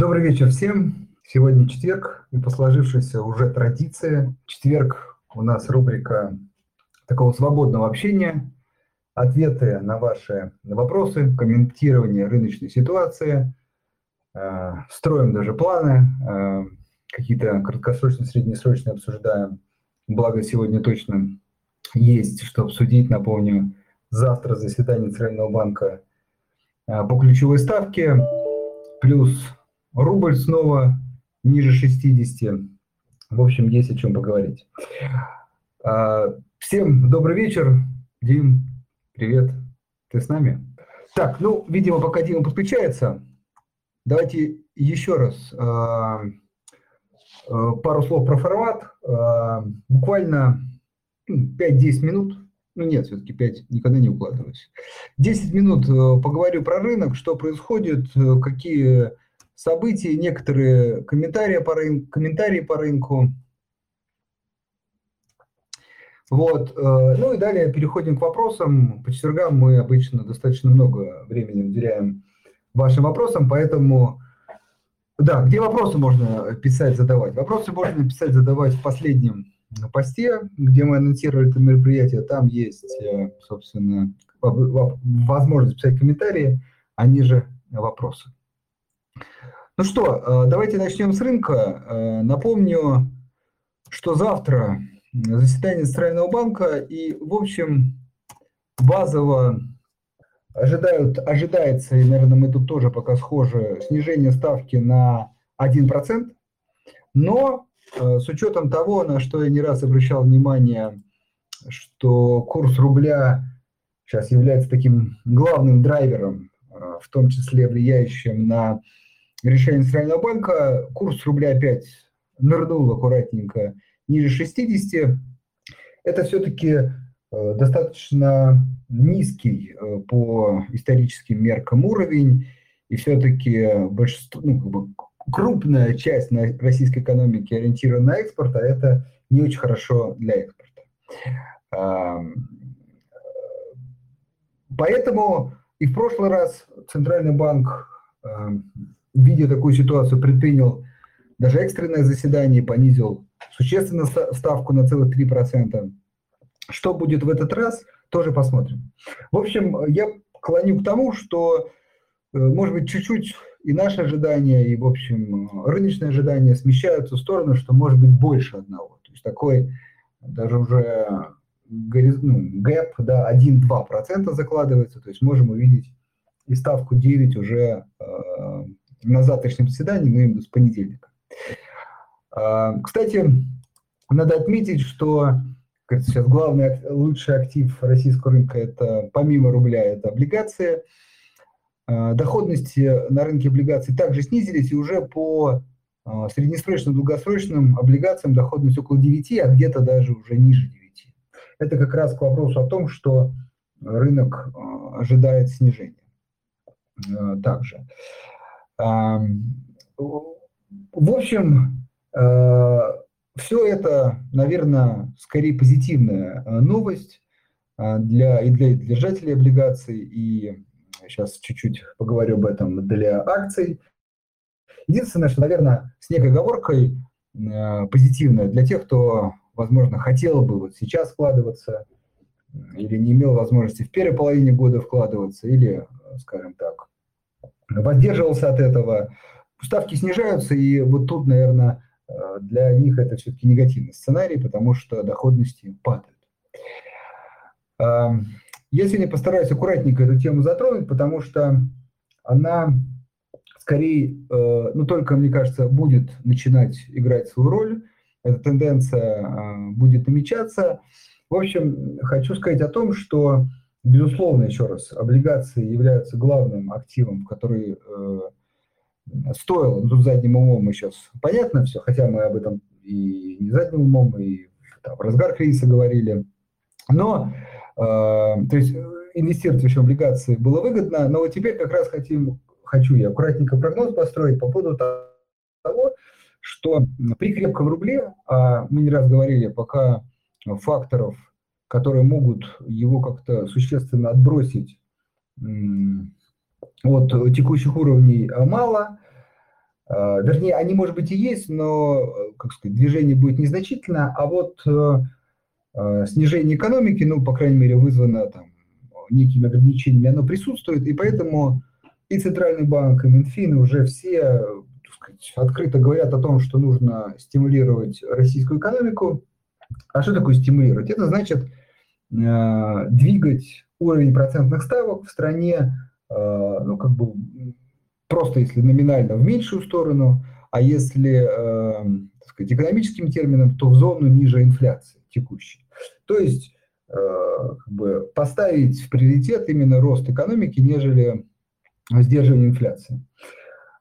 Добрый вечер всем. Сегодня четверг, и по сложившейся уже традиции, четверг у нас рубрика такого свободного общения, ответы на ваши вопросы, комментирование рыночной ситуации, э, строим даже планы, э, какие-то краткосрочные, среднесрочные обсуждаем. Благо сегодня точно есть что обсудить. Напомню, завтра заседание Центрального банка э, по ключевой ставке, плюс рубль снова ниже 60. В общем, есть о чем поговорить. А, всем добрый вечер. Дим, привет. Ты с нами? Так, ну, видимо, пока Дима подключается, давайте еще раз а, а, пару слов про формат. Буквально 5-10 ну, минут, ну нет, все-таки 5 никогда не укладываюсь. 10 минут э, поговорю про рынок, что происходит, э, какие событий, некоторые комментарии по, рынку, комментарии по рынку. Вот. Э, ну и далее переходим к вопросам. По четвергам мы обычно достаточно много времени уделяем вашим вопросам, поэтому... Да, где вопросы можно писать, задавать? Вопросы можно писать, задавать в последнем посте, где мы анонсировали это мероприятие. Там есть, э, собственно, возможность писать комментарии, а ниже вопросы. Ну что, э, давайте начнем с рынка. Э, напомню, что завтра заседание Центрального банка и, в общем, базово ожидают, ожидается, и, наверное, мы тут тоже пока схожи, снижение ставки на 1%, но э, с учетом того, на что я не раз обращал внимание, что курс рубля сейчас является таким главным драйвером, в том числе влияющим на решение Центрального банка, курс рубля опять нырнул аккуратненько ниже 60. Это все-таки э, достаточно низкий э, по историческим меркам уровень, и все-таки большинство, ну, как бы крупная часть на российской экономики ориентирована на экспорт, а это не очень хорошо для экспорта. Поэтому и в прошлый раз Центральный банк видя такую ситуацию, предпринял даже экстренное заседание, понизил существенно ставку на целых 3%. Что будет в этот раз, тоже посмотрим. В общем, я клоню к тому, что, э, может быть, чуть-чуть и наши ожидания, и, в общем, рыночные ожидания смещаются в сторону, что может быть больше одного. То есть такой даже уже ну, гэп, да, 1-2% закладывается, то есть можем увидеть и ставку 9 уже э, на завтрашнем заседании, мы имеем с понедельника. А, кстати, надо отметить, что кажется, сейчас главный лучший актив российского рынка это помимо рубля это облигации. А, доходности на рынке облигаций также снизились и уже по а, среднесрочным, долгосрочным облигациям доходность около 9, а где-то даже уже ниже 9. Это как раз к вопросу о том, что рынок ожидает снижения. Также. В общем, э, все это, наверное, скорее позитивная э, новость э, для, и для держателей облигаций, и сейчас чуть-чуть поговорю об этом для акций. Единственное, что, наверное, с некой оговоркой позитивное для тех, кто, возможно, хотел бы вот сейчас вкладываться или не имел возможности в первой половине года вкладываться, или, скажем так, воздерживался от этого. Ставки снижаются, и вот тут, наверное, э, для них это все-таки негативный сценарий, потому что доходности падают. Эм, я сегодня постараюсь аккуратненько эту тему затронуть, потому что она скорее, э, ну только, мне кажется, будет начинать играть свою роль, эта тенденция э, будет намечаться. В общем, хочу сказать о том, что Безусловно, еще раз, облигации являются главным активом, который э, стоило, ну, задним умом мы сейчас понятно все, хотя мы об этом и не задним умом, и там, в разгар кризиса говорили. Но, э, то есть, инвестировать в еще облигации было выгодно, но вот теперь как раз хотим, хочу я аккуратненько прогноз построить по поводу того, что при крепком рубле, а мы не раз говорили, пока факторов которые могут его как-то существенно отбросить от текущих уровней а, мало. Э, вернее, они, может быть, и есть, но, как сказать, движение будет незначительно, а вот снижение экономики, ну, по крайней мере, вызвано там некими ограничениями, оно присутствует, и поэтому и Центральный банк, и Минфин уже все сказать, открыто говорят о том, что нужно стимулировать российскую экономику. А что такое стимулировать? Это значит э, двигать уровень процентных ставок в стране, э, ну, как бы просто если номинально в меньшую сторону, а если э, так сказать, экономическим термином, то в зону ниже инфляции текущей. То есть э, как бы поставить в приоритет именно рост экономики, нежели сдерживание инфляции. А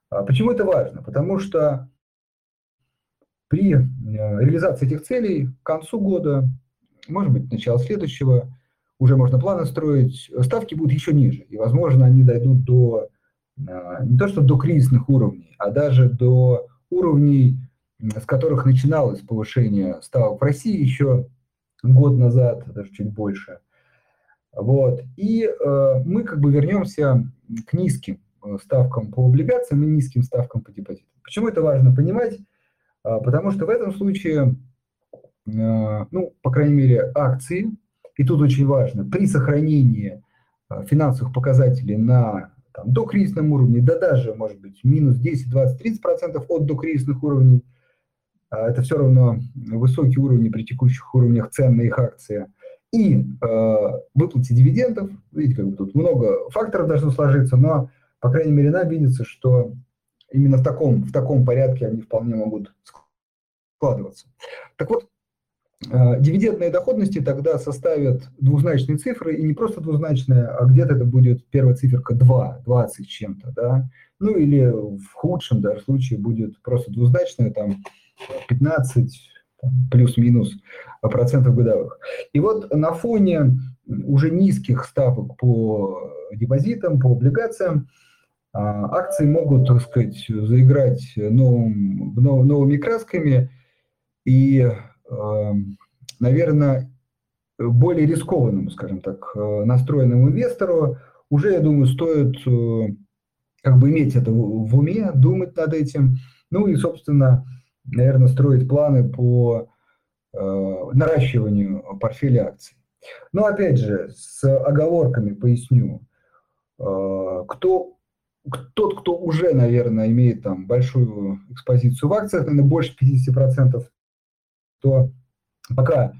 почему это важно? Потому что при э, реализации этих целей к концу года, может быть, начало следующего, уже можно планы строить, ставки будут еще ниже. И, возможно, они дойдут до э, не то что до кризисных уровней, а даже до уровней, с которых начиналось повышение ставок в России еще год назад, даже чуть больше. Вот. И э, мы как бы вернемся к низким ставкам по облигациям и низким ставкам по депозитам. Почему это важно понимать? А, потому что в этом случае, э, ну, по крайней мере, акции, и тут очень важно, при сохранении э, финансовых показателей на там, докризисном уровне, да даже, может быть, минус 10, 20, 30 процентов от докризисных уровней, а, это все равно высокие уровни при текущих уровнях цен на их акции – и э, выплате дивидендов. Видите, как бы тут много факторов должно сложиться, но, по крайней мере, нам видится, что именно в таком, в таком порядке они вполне могут складываться. Так вот, э, дивидендные доходности тогда составят двузначные цифры, и не просто двузначные, а где-то это будет первая циферка 2, 20 чем-то, да, ну или в худшем даже случае будет просто двузначная, там 15, плюс-минус процентов годовых. И вот на фоне уже низких ставок по депозитам, по облигациям, акции могут, так сказать, заиграть новым, новыми красками. И, а, наверное, более рискованному, скажем так, настроенному инвестору уже, я думаю, стоит э, как бы иметь это в уме, думать над этим, ну и, собственно, наверное, строить планы по э, наращиванию портфеля акций. Но опять же, с оговорками поясню, э, кто, тот, кто уже, наверное, имеет там большую экспозицию в акциях, наверное, больше 50%, то пока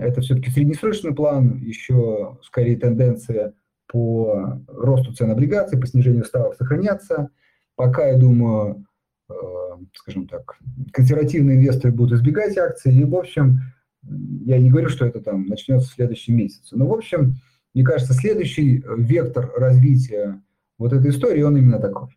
это все-таки среднесрочный план, еще скорее тенденция по росту цен облигаций, по снижению ставок сохраняться. Пока, я думаю, Э, скажем так, консервативные инвесторы будут избегать акций. И, в общем, я не говорю, что это там начнется в следующем месяце. Но, в общем, мне кажется, следующий вектор развития вот этой истории, он именно такой.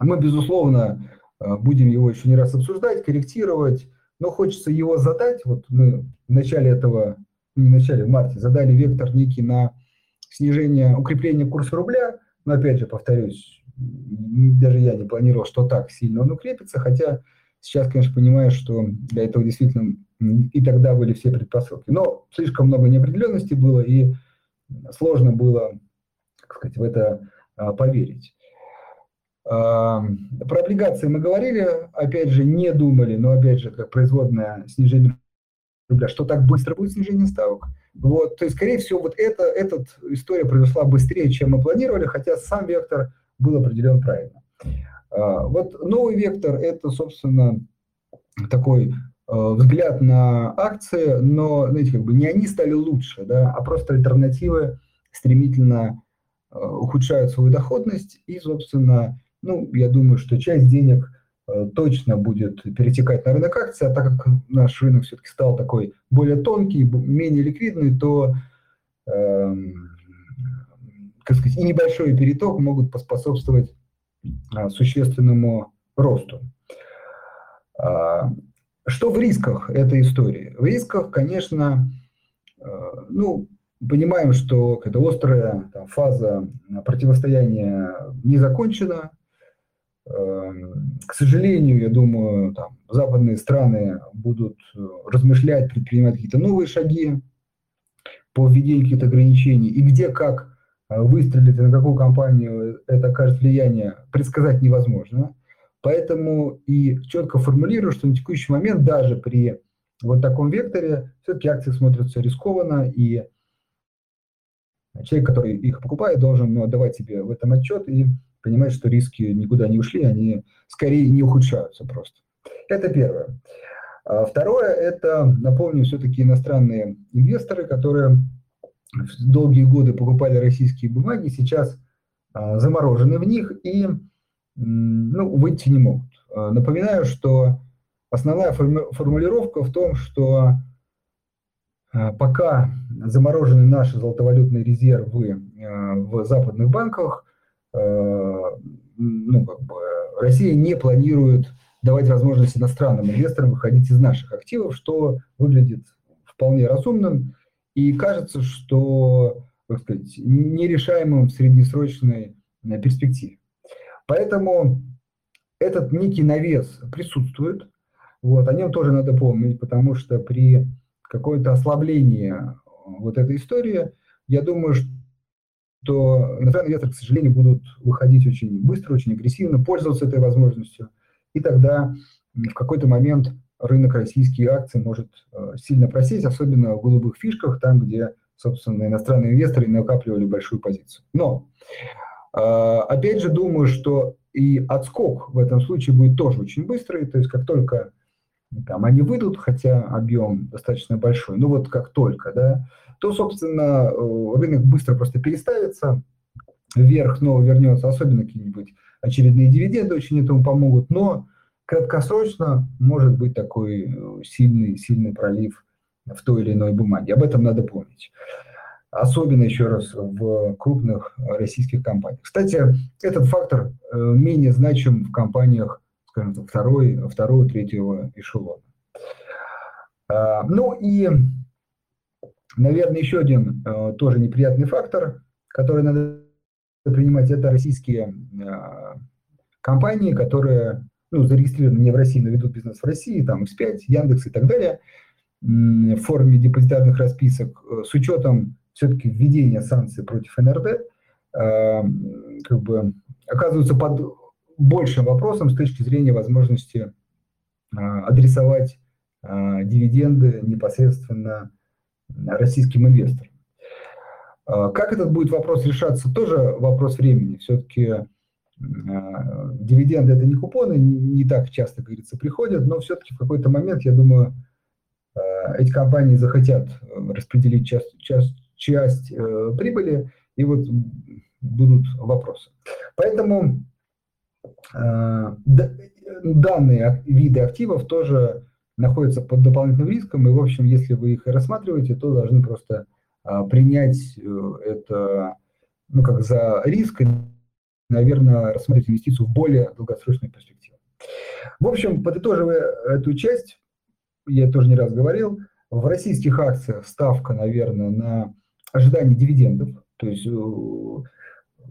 Мы, безусловно, э, будем его еще не раз обсуждать, корректировать, но хочется его задать. Вот мы в начале этого, не в начале, в марте задали вектор некий на снижение, укрепление курса рубля. Но опять же, повторюсь, даже я не планировал, что так сильно он укрепится, хотя сейчас, конечно, понимаю, что для этого действительно и тогда были все предпосылки. Но слишком много неопределенности было, и сложно было, как сказать, в это поверить. А, про облигации мы говорили, опять же, не думали, но опять же, как производное снижение рубля, что так быстро будет снижение ставок. Вот, то есть, скорее всего, вот это, эта история произошла быстрее, чем мы планировали, хотя сам вектор был определен правильно. А, вот новый вектор – это, собственно, такой а, взгляд на акции, но, знаете, как бы не они стали лучше, да, а просто альтернативы стремительно а, ухудшают свою доходность, и, собственно, ну, я думаю, что часть денег точно будет перетекать на рынок акций, а так как наш рынок все-таки стал такой более тонкий, менее ликвидный, то эм, так сказать, и небольшой переток могут поспособствовать а, существенному росту. А, что в рисках этой истории? В рисках, конечно, а, ну, понимаем, что какая острая там, фаза противостояния не закончена. К сожалению, я думаю, там, западные страны будут размышлять, предпринимать какие-то новые шаги по введению каких-то ограничений. И где, как Э, выстрелит и на какую компанию это окажет влияние, предсказать невозможно. Поэтому и четко формулирую, что на текущий момент даже при вот таком векторе все-таки акции смотрятся рискованно, и человек, который их покупает, должен ну, отдавать себе в этом отчет и понимать, что риски никуда не ушли, они скорее не ухудшаются просто. Это первое. А второе, это, напомню, все-таки иностранные инвесторы, которые долгие годы покупали российские бумаги, сейчас а, заморожены в них и ну, выйти не могут. А, напоминаю, что основная формулировка в том, что пока заморожены наши золотовалютные резервы в западных банках, ну, как бы, Россия не планирует давать возможность иностранным инвесторам выходить из наших активов, что выглядит вполне разумным и кажется, что как сказать, нерешаемым в среднесрочной э, перспективе. Поэтому этот некий навес присутствует, вот, о нем тоже надо помнить, потому что при какое-то ослаблении э, вот этой истории, я думаю, что иностранные инвесторы, к сожалению, будут выходить очень быстро, очень агрессивно, пользоваться этой возможностью, и тогда в какой-то момент рынок российские акции может э, сильно просесть, особенно в голубых фишках, там, где собственно, иностранные инвесторы накапливали большую позицию. Но, а, опять же, думаю, что и отскок в этом случае будет тоже очень быстрый, то есть как только там они выйдут, хотя объем достаточно большой, ну вот как только, да, то, собственно, рынок быстро просто переставится, вверх снова вернется, особенно какие-нибудь очередные дивиденды очень этому помогут, но краткосрочно может быть такой э, сильный, сильный пролив в той или иной бумаге. Об этом надо помнить. Особенно, еще раз, в крупных российских компаниях. Кстати, этот фактор э, менее значим в компаниях, скажем так, второй, второго, третьего эшелона. А, ну и, наверное, еще один э, тоже неприятный фактор, который надо принимать, это российские э, компании, которые ну, зарегистрированы не в России, но ведут бизнес в России, там X5, Яндекс и так далее – в форме депозитарных расписок э, с учетом все-таки введения санкций против НРД, как бы оказываются под большим вопросом с точки зрения возможности э, адресовать дивиденды непосредственно российским инвесторам. Как этот будет вопрос решаться, тоже вопрос времени. Все-таки дивиденды – это не купоны, не так часто, как говорится, приходят, но все-таки в какой-то момент, я думаю, эти компании захотят э, распределить часть, часть, часть э, прибыли, и вот будут вопросы. Поэтому данные виды активов тоже находятся под дополнительным риском, и, в общем, если вы их рассматриваете, то должны просто э, принять это ну, как за риск и, наверное, рассмотреть инвестицию в более долгосрочную перспективу. В общем, подытоживая эту часть, я тоже не раз говорил, в российских акциях ставка, наверное, на ожидание дивидендов. То есть э,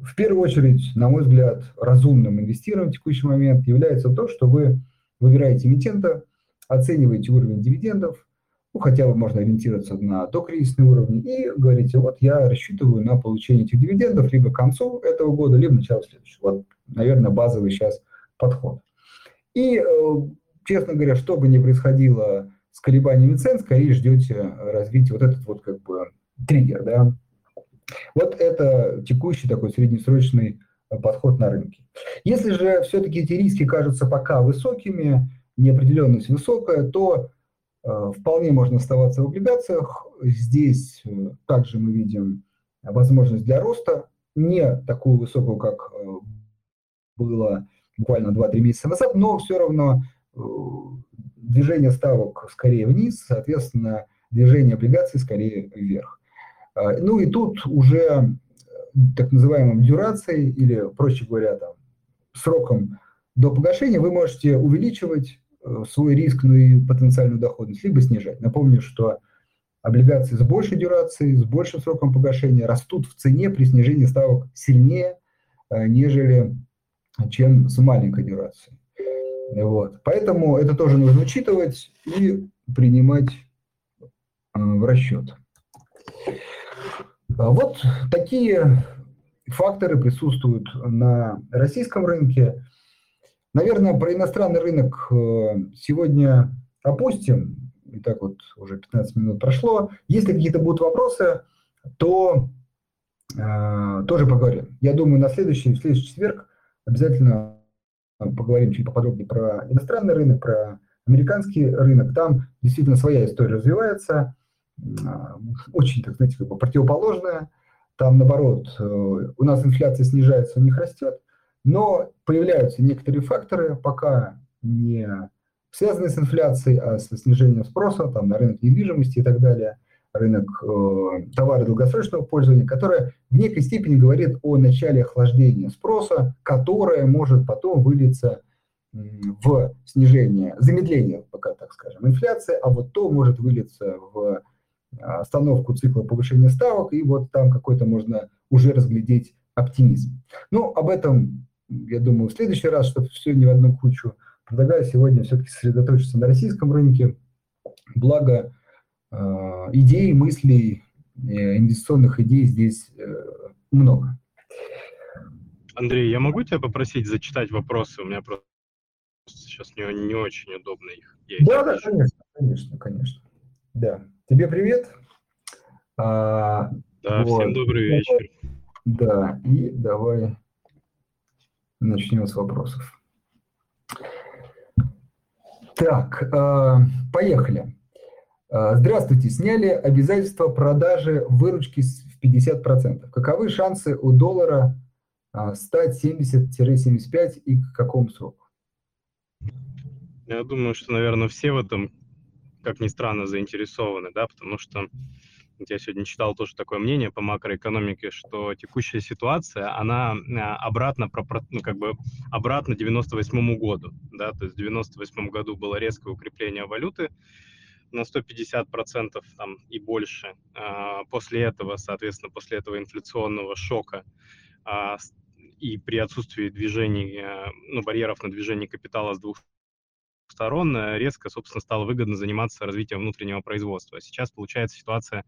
в первую очередь, на мой взгляд, разумным инвестированием в текущий момент является то, что вы выбираете эмитента, оцениваете уровень дивидендов, ну, хотя бы можно ориентироваться на докризисные уровни, и говорите, вот я рассчитываю на получение этих дивидендов либо к концу этого года, либо начало следующего. Вот, наверное, базовый сейчас подход. И э, честно говоря, что бы ни происходило с колебаниями цен, скорее ждете развития вот этот вот как бы триггер, да. Вот это текущий такой среднесрочный подход на рынке. Если же все-таки эти риски кажутся пока высокими, неопределенность высокая, то э, вполне можно оставаться в облигациях. Здесь э, также мы видим возможность для роста, не такую высокую, как э, было буквально 2-3 месяца назад, но все равно движение ставок скорее вниз, соответственно, движение облигаций скорее вверх. А, ну и тут уже так называемым дюрацией или, проще говоря, там, сроком до погашения вы можете увеличивать э, свой риск, ну и потенциальную доходность, либо снижать. Напомню, что облигации с большей дюрацией, с большим сроком погашения растут в цене при снижении ставок сильнее, э, нежели чем с маленькой дюрацией. Вот. Поэтому это тоже нужно учитывать и принимать э, в расчет. А вот такие факторы присутствуют на российском рынке. Наверное, про иностранный рынок э, сегодня опустим. И так вот уже 15 минут прошло. Если какие-то будут вопросы, то э, тоже поговорим. Я думаю, на следующий, следующий четверг обязательно поговорим чуть поподробнее про иностранный рынок, про американский рынок. Там действительно своя история развивается, очень, так знаете, как бы противоположная. Там, наоборот, э, у нас инфляция снижается, у них растет, но появляются некоторые факторы, пока не связанные с инфляцией, а с снижением спроса там, на рынок недвижимости и так далее – рынок э, товара долгосрочного пользования, которая в некой степени говорит о начале охлаждения спроса, которое может потом вылиться в снижение, замедление, пока так скажем, инфляции, а вот то может вылиться в остановку цикла повышения ставок, и вот там какой-то можно уже разглядеть оптимизм. Ну, об этом, я думаю, в следующий раз, чтобы все не в одну кучу, предлагаю сегодня все-таки сосредоточиться на российском рынке. Благо, Э, идей, мыслей, э, инвестиционных идей здесь э, много. Андрей, я могу тебя попросить зачитать вопросы? У меня просто сейчас не, не очень удобно их. Я да, да, конечно, конечно, конечно. Да. Тебе привет. А, да, вот. всем добрый вечер. Да, и давай начнем с вопросов. Так, поехали. А, здравствуйте. Сняли обязательство продажи выручки в 50%. Каковы шансы у доллара а, стать 70-75 и к какому сроку? Я думаю, что, наверное, все в этом, как ни странно, заинтересованы, да, потому что я сегодня читал тоже такое мнение по макроэкономике, что текущая ситуация, она а, обратно, ну, как бы обратно 98 году, да, то есть в 98 году было резкое укрепление валюты, на 150 процентов там и больше. А, после этого, соответственно, после этого инфляционного шока а, и при отсутствии движений, ну, барьеров на движение капитала с двух сторон резко, собственно, стало выгодно заниматься развитием внутреннего производства. Сейчас получается ситуация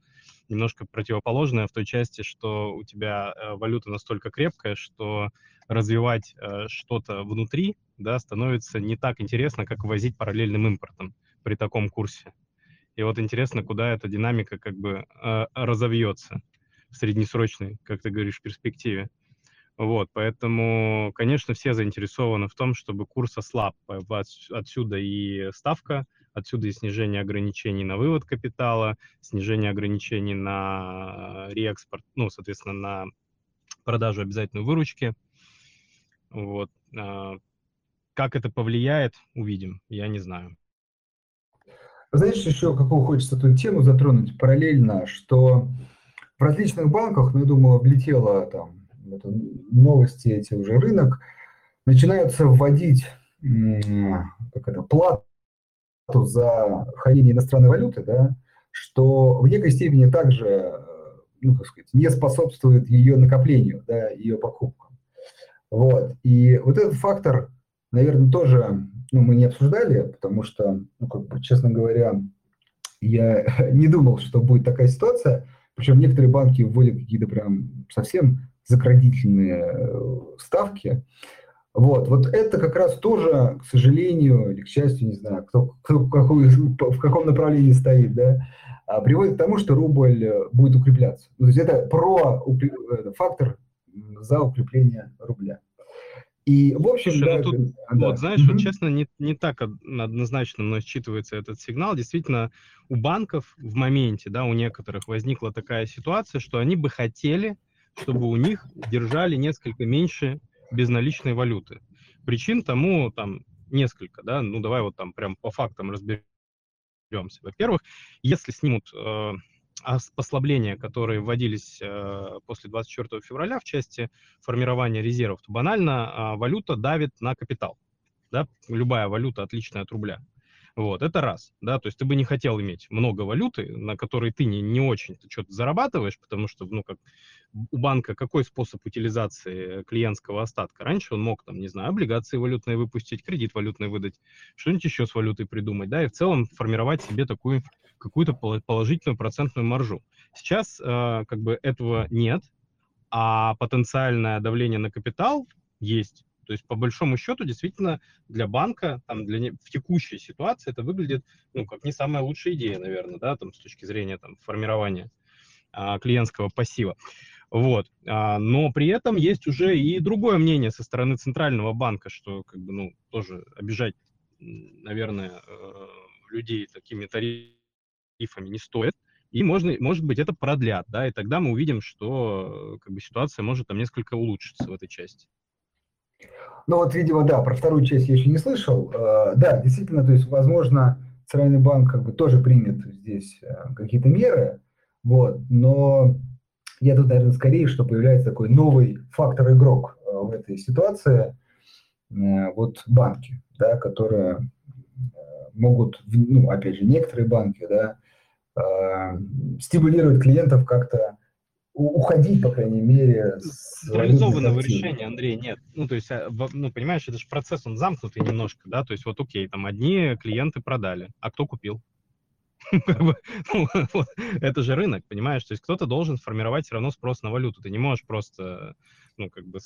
немножко противоположная в той части, что у тебя валюта настолько крепкая, что развивать что-то внутри да, становится не так интересно, как возить параллельным импортом при таком курсе. И вот интересно, куда эта динамика как бы э, разовьется в среднесрочной, как ты говоришь, перспективе. Вот, поэтому, конечно, все заинтересованы в том, чтобы курс ослаб. Отсюда и ставка, отсюда и снижение ограничений на вывод капитала, снижение ограничений на реэкспорт, ну, соответственно, на продажу обязательной выручки. Вот. Как это повлияет, увидим, я не знаю. Знаешь, еще какую хочется эту тему затронуть параллельно, что в различных банках, ну, я думаю, облетело там это, новости эти уже рынок, начинаются вводить как это, плату за хранение иностранной валюты, да, что в некой степени также ну, как сказать, не способствует ее накоплению, да, ее покупкам. Вот. И вот этот фактор, наверное, тоже ну, мы не обсуждали, потому что, ну, как бы, честно говоря, я не думал, что будет такая ситуация. Причем некоторые банки вводят какие-то прям совсем заградительные э, ставки. Вот, вот это как раз тоже, к сожалению или к счастью, не знаю, кто, кто какой, в каком направлении стоит, да, а, приводит к тому, что рубль э, будет укрепляться. То есть это про фактор за укрепление рубля. И, в общем, Слушай, да, ну тут, да. Вот, знаешь, mm-hmm. вот честно, не, не так однозначно мной считывается этот сигнал. Действительно, у банков в моменте, да, у некоторых возникла такая ситуация, что они бы хотели, чтобы у них держали несколько меньше безналичной валюты. Причин тому там несколько, да, ну давай вот там прям по фактам разберемся. Во-первых, если снимут э, послабления, которые вводились э, после 24 февраля в части формирования резервов, то банально а, валюта давит на капитал. Да? Любая валюта отличная от рубля. Вот, это раз, да, то есть ты бы не хотел иметь много валюты, на которой ты не, не очень что-то зарабатываешь, потому что, ну, как у банка какой способ утилизации клиентского остатка? Раньше он мог, там, не знаю, облигации валютные выпустить, кредит валютный выдать, что-нибудь еще с валютой придумать, да, и в целом формировать себе такую какую-то положительную процентную маржу. Сейчас э, как бы этого нет, а потенциальное давление на капитал есть. То есть, по большому счету, действительно, для банка, там, для, в текущей ситуации это выглядит, ну, как не самая лучшая идея, наверное, да, там, с точки зрения, там, формирования а, клиентского пассива. Вот. А, но при этом есть уже и другое мнение со стороны Центрального банка, что, как бы, ну, тоже обижать, наверное, э, людей такими тарифами не стоит и можно, может быть, это продлят, да, и тогда мы увидим, что как бы, ситуация может там несколько улучшиться в этой части. Ну вот, видимо, да, про вторую часть я еще не слышал. Э, да, действительно, то есть, возможно, Центральный банк как бы тоже примет здесь э, какие-то меры, вот, но я тут, наверное, скорее, что появляется такой новый фактор-игрок э, в этой ситуации, вот банки, да, которые могут, ну, опять же, некоторые банки, да, стимулировать клиентов как-то уходить, по крайней мере. Централизованного решения, Андрей, нет. Ну, то есть, а, ну, понимаешь, это же процесс, он замкнутый немножко, да, то есть, вот окей, там одни клиенты продали, а кто купил? Ну, это же рынок, понимаешь? То есть кто-то должен формировать все равно спрос на валюту. Ты не можешь просто ну, как бы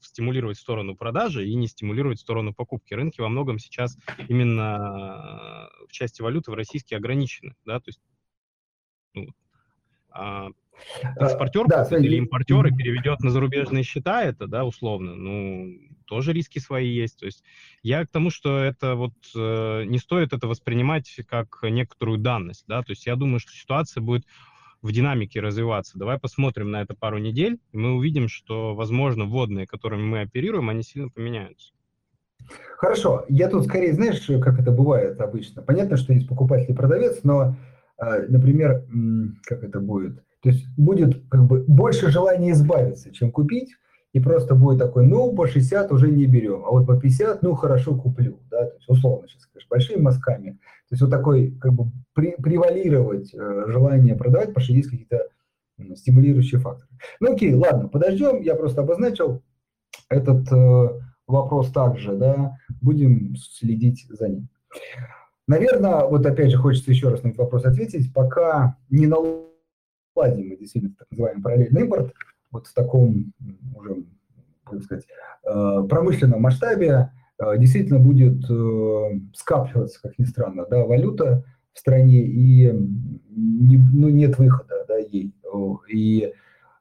стимулировать сторону продажи и не стимулировать сторону покупки. Рынки во многом сейчас именно в части валюты в российские ограничены, да, то есть ну, а, транспортер да, или импортер и переведет на зарубежные счета это, да, условно, ну, тоже риски свои есть. То есть я к тому, что это вот э, не стоит это воспринимать как некоторую данность, да, то есть я думаю, что ситуация будет в динамике развиваться. Давай посмотрим на это пару недель, и мы увидим, что, возможно, вводные, которыми мы оперируем, они сильно поменяются. Хорошо. Я тут скорее, знаешь, как это бывает обычно. Понятно, что есть покупатель и продавец, но, э, например, как это будет? То есть будет как бы больше желания избавиться, чем купить, и просто будет такой, ну, по 60 уже не берем, а вот по 50, ну, хорошо, куплю, да, то есть условно сейчас скажешь, большими мазками. То есть вот такой, как бы, при, превалировать э, желание продавать, потому что есть какие-то ну, стимулирующие факторы. Ну, окей, ладно, подождем, я просто обозначил этот э, вопрос также, да, будем следить за ним. Наверное, вот опять же хочется еще раз на этот вопрос ответить, пока не наладим мы действительно так называемый параллельный импорт, вот в таком уже, как сказать, э, промышленном масштабе э, действительно будет э, скапливаться, как ни странно, да, валюта в стране, и не, ну, нет выхода да, ей. И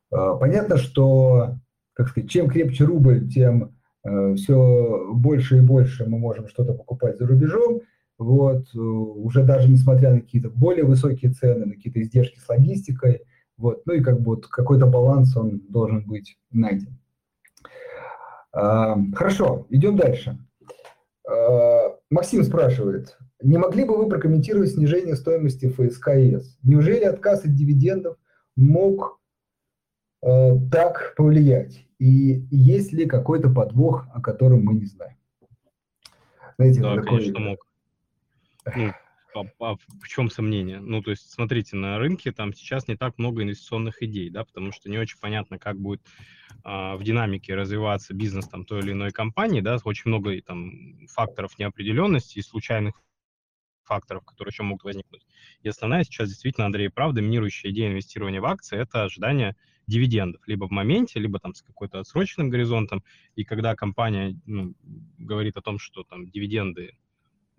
понятно, что, как сказать, чем крепче рубль, тем все больше и больше мы можем что-то покупать за рубежом, вот, уже даже несмотря на какие-то более высокие цены, на какие-то издержки с логистикой, вот, ну и как бы вот какой-то баланс он должен быть найден. А, хорошо, идем дальше. А, Максим спрашивает, не могли бы вы прокомментировать снижение стоимости ФСК ЕС? Неужели отказ от дивидендов мог э, так повлиять? И есть ли какой-то подвох, о котором мы не знаем? Знаете, да, такой... конечно, мог. Ну, а, а в чем сомнение? Ну, то есть, смотрите, на рынке там сейчас не так много инвестиционных идей, да, потому что не очень понятно, как будет а, в динамике развиваться бизнес там той или иной компании, да, очень много там факторов неопределенности и случайных факторов, которые еще могут возникнуть. И основная сейчас действительно, Андрей, прав, доминирующая идея инвестирования в акции – это ожидание дивидендов, либо в моменте, либо там с какой-то отсроченным горизонтом. И когда компания ну, говорит о том, что там дивиденды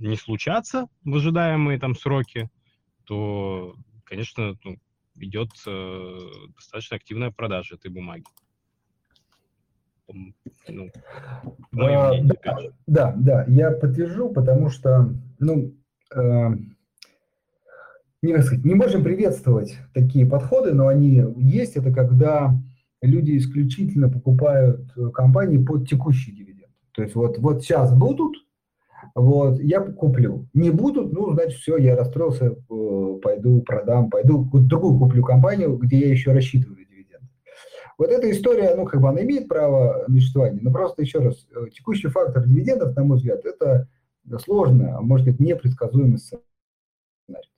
не случатся в ожидаемые там сроки, то, конечно, ну, идет э, достаточно активная продажа этой бумаги. Ну, а, мнение, да, да, да, я подтвержу, потому что, ну, э, не, сказать, не можем приветствовать такие подходы, но они есть. Это когда люди исключительно покупают э, компании под текущий дивиденд. То есть вот, вот сейчас будут, вот, я куплю. Не будут, ну, значит, все, я расстроился, э, пойду продам, пойду другую куплю компанию, где я еще рассчитываю дивиденды. Вот эта история, ну, как бы она имеет право на существование, но просто еще раз, э, текущий фактор дивидендов, на мой взгляд, это сложно, а может быть, непредсказуемый сценарий.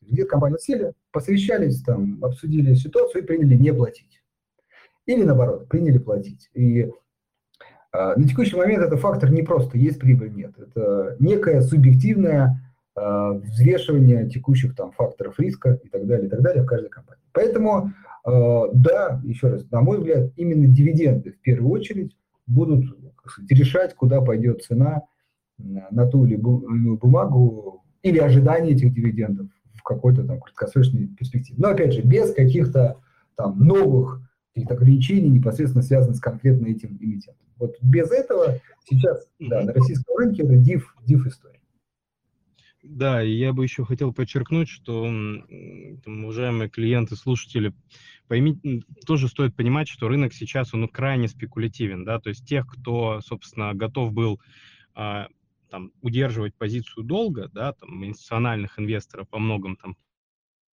Где компания сели, посовещались, там, обсудили ситуацию и приняли не платить. Или наоборот, приняли платить. И на текущий момент это фактор не просто есть прибыль, нет. Это некое субъективное а, взвешивание текущих там факторов риска и так далее, и так далее в каждой компании. Поэтому, а, да, еще раз, на мой взгляд, именно дивиденды в первую очередь будут сказать, решать, куда пойдет цена на ту или иную бумагу или ожидание этих дивидендов в какой-то там краткосрочной перспективе. Но опять же, без каких-то там новых каких-то ограничений, непосредственно связанных с конкретно этим эмитентом. Вот без этого сейчас да, на российском рынке это див, див история. Да, и я бы еще хотел подчеркнуть, что, там, уважаемые клиенты, слушатели, поймите, тоже стоит понимать, что рынок сейчас, он крайне спекулятивен, да, то есть тех, кто, собственно, готов был а, там, удерживать позицию долга, да, там, институциональных инвесторов во многом там,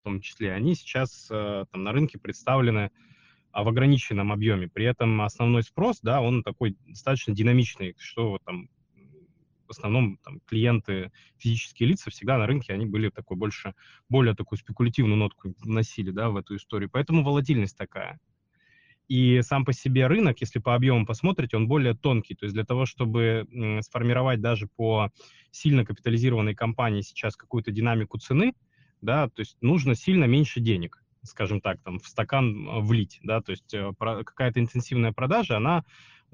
в том числе, они сейчас а, там на рынке представлены в ограниченном объеме. При этом основной спрос, да, он такой достаточно динамичный, что там в основном там, клиенты, физические лица всегда на рынке, они были такой больше, более такую спекулятивную нотку вносили, да, в эту историю. Поэтому волатильность такая. И сам по себе рынок, если по объемам посмотрите, он более тонкий. То есть для того, чтобы сформировать даже по сильно капитализированной компании сейчас какую-то динамику цены, да, то есть нужно сильно меньше денег, скажем так, там в стакан а, влить, да, то есть э, какая-то интенсивная продажа, она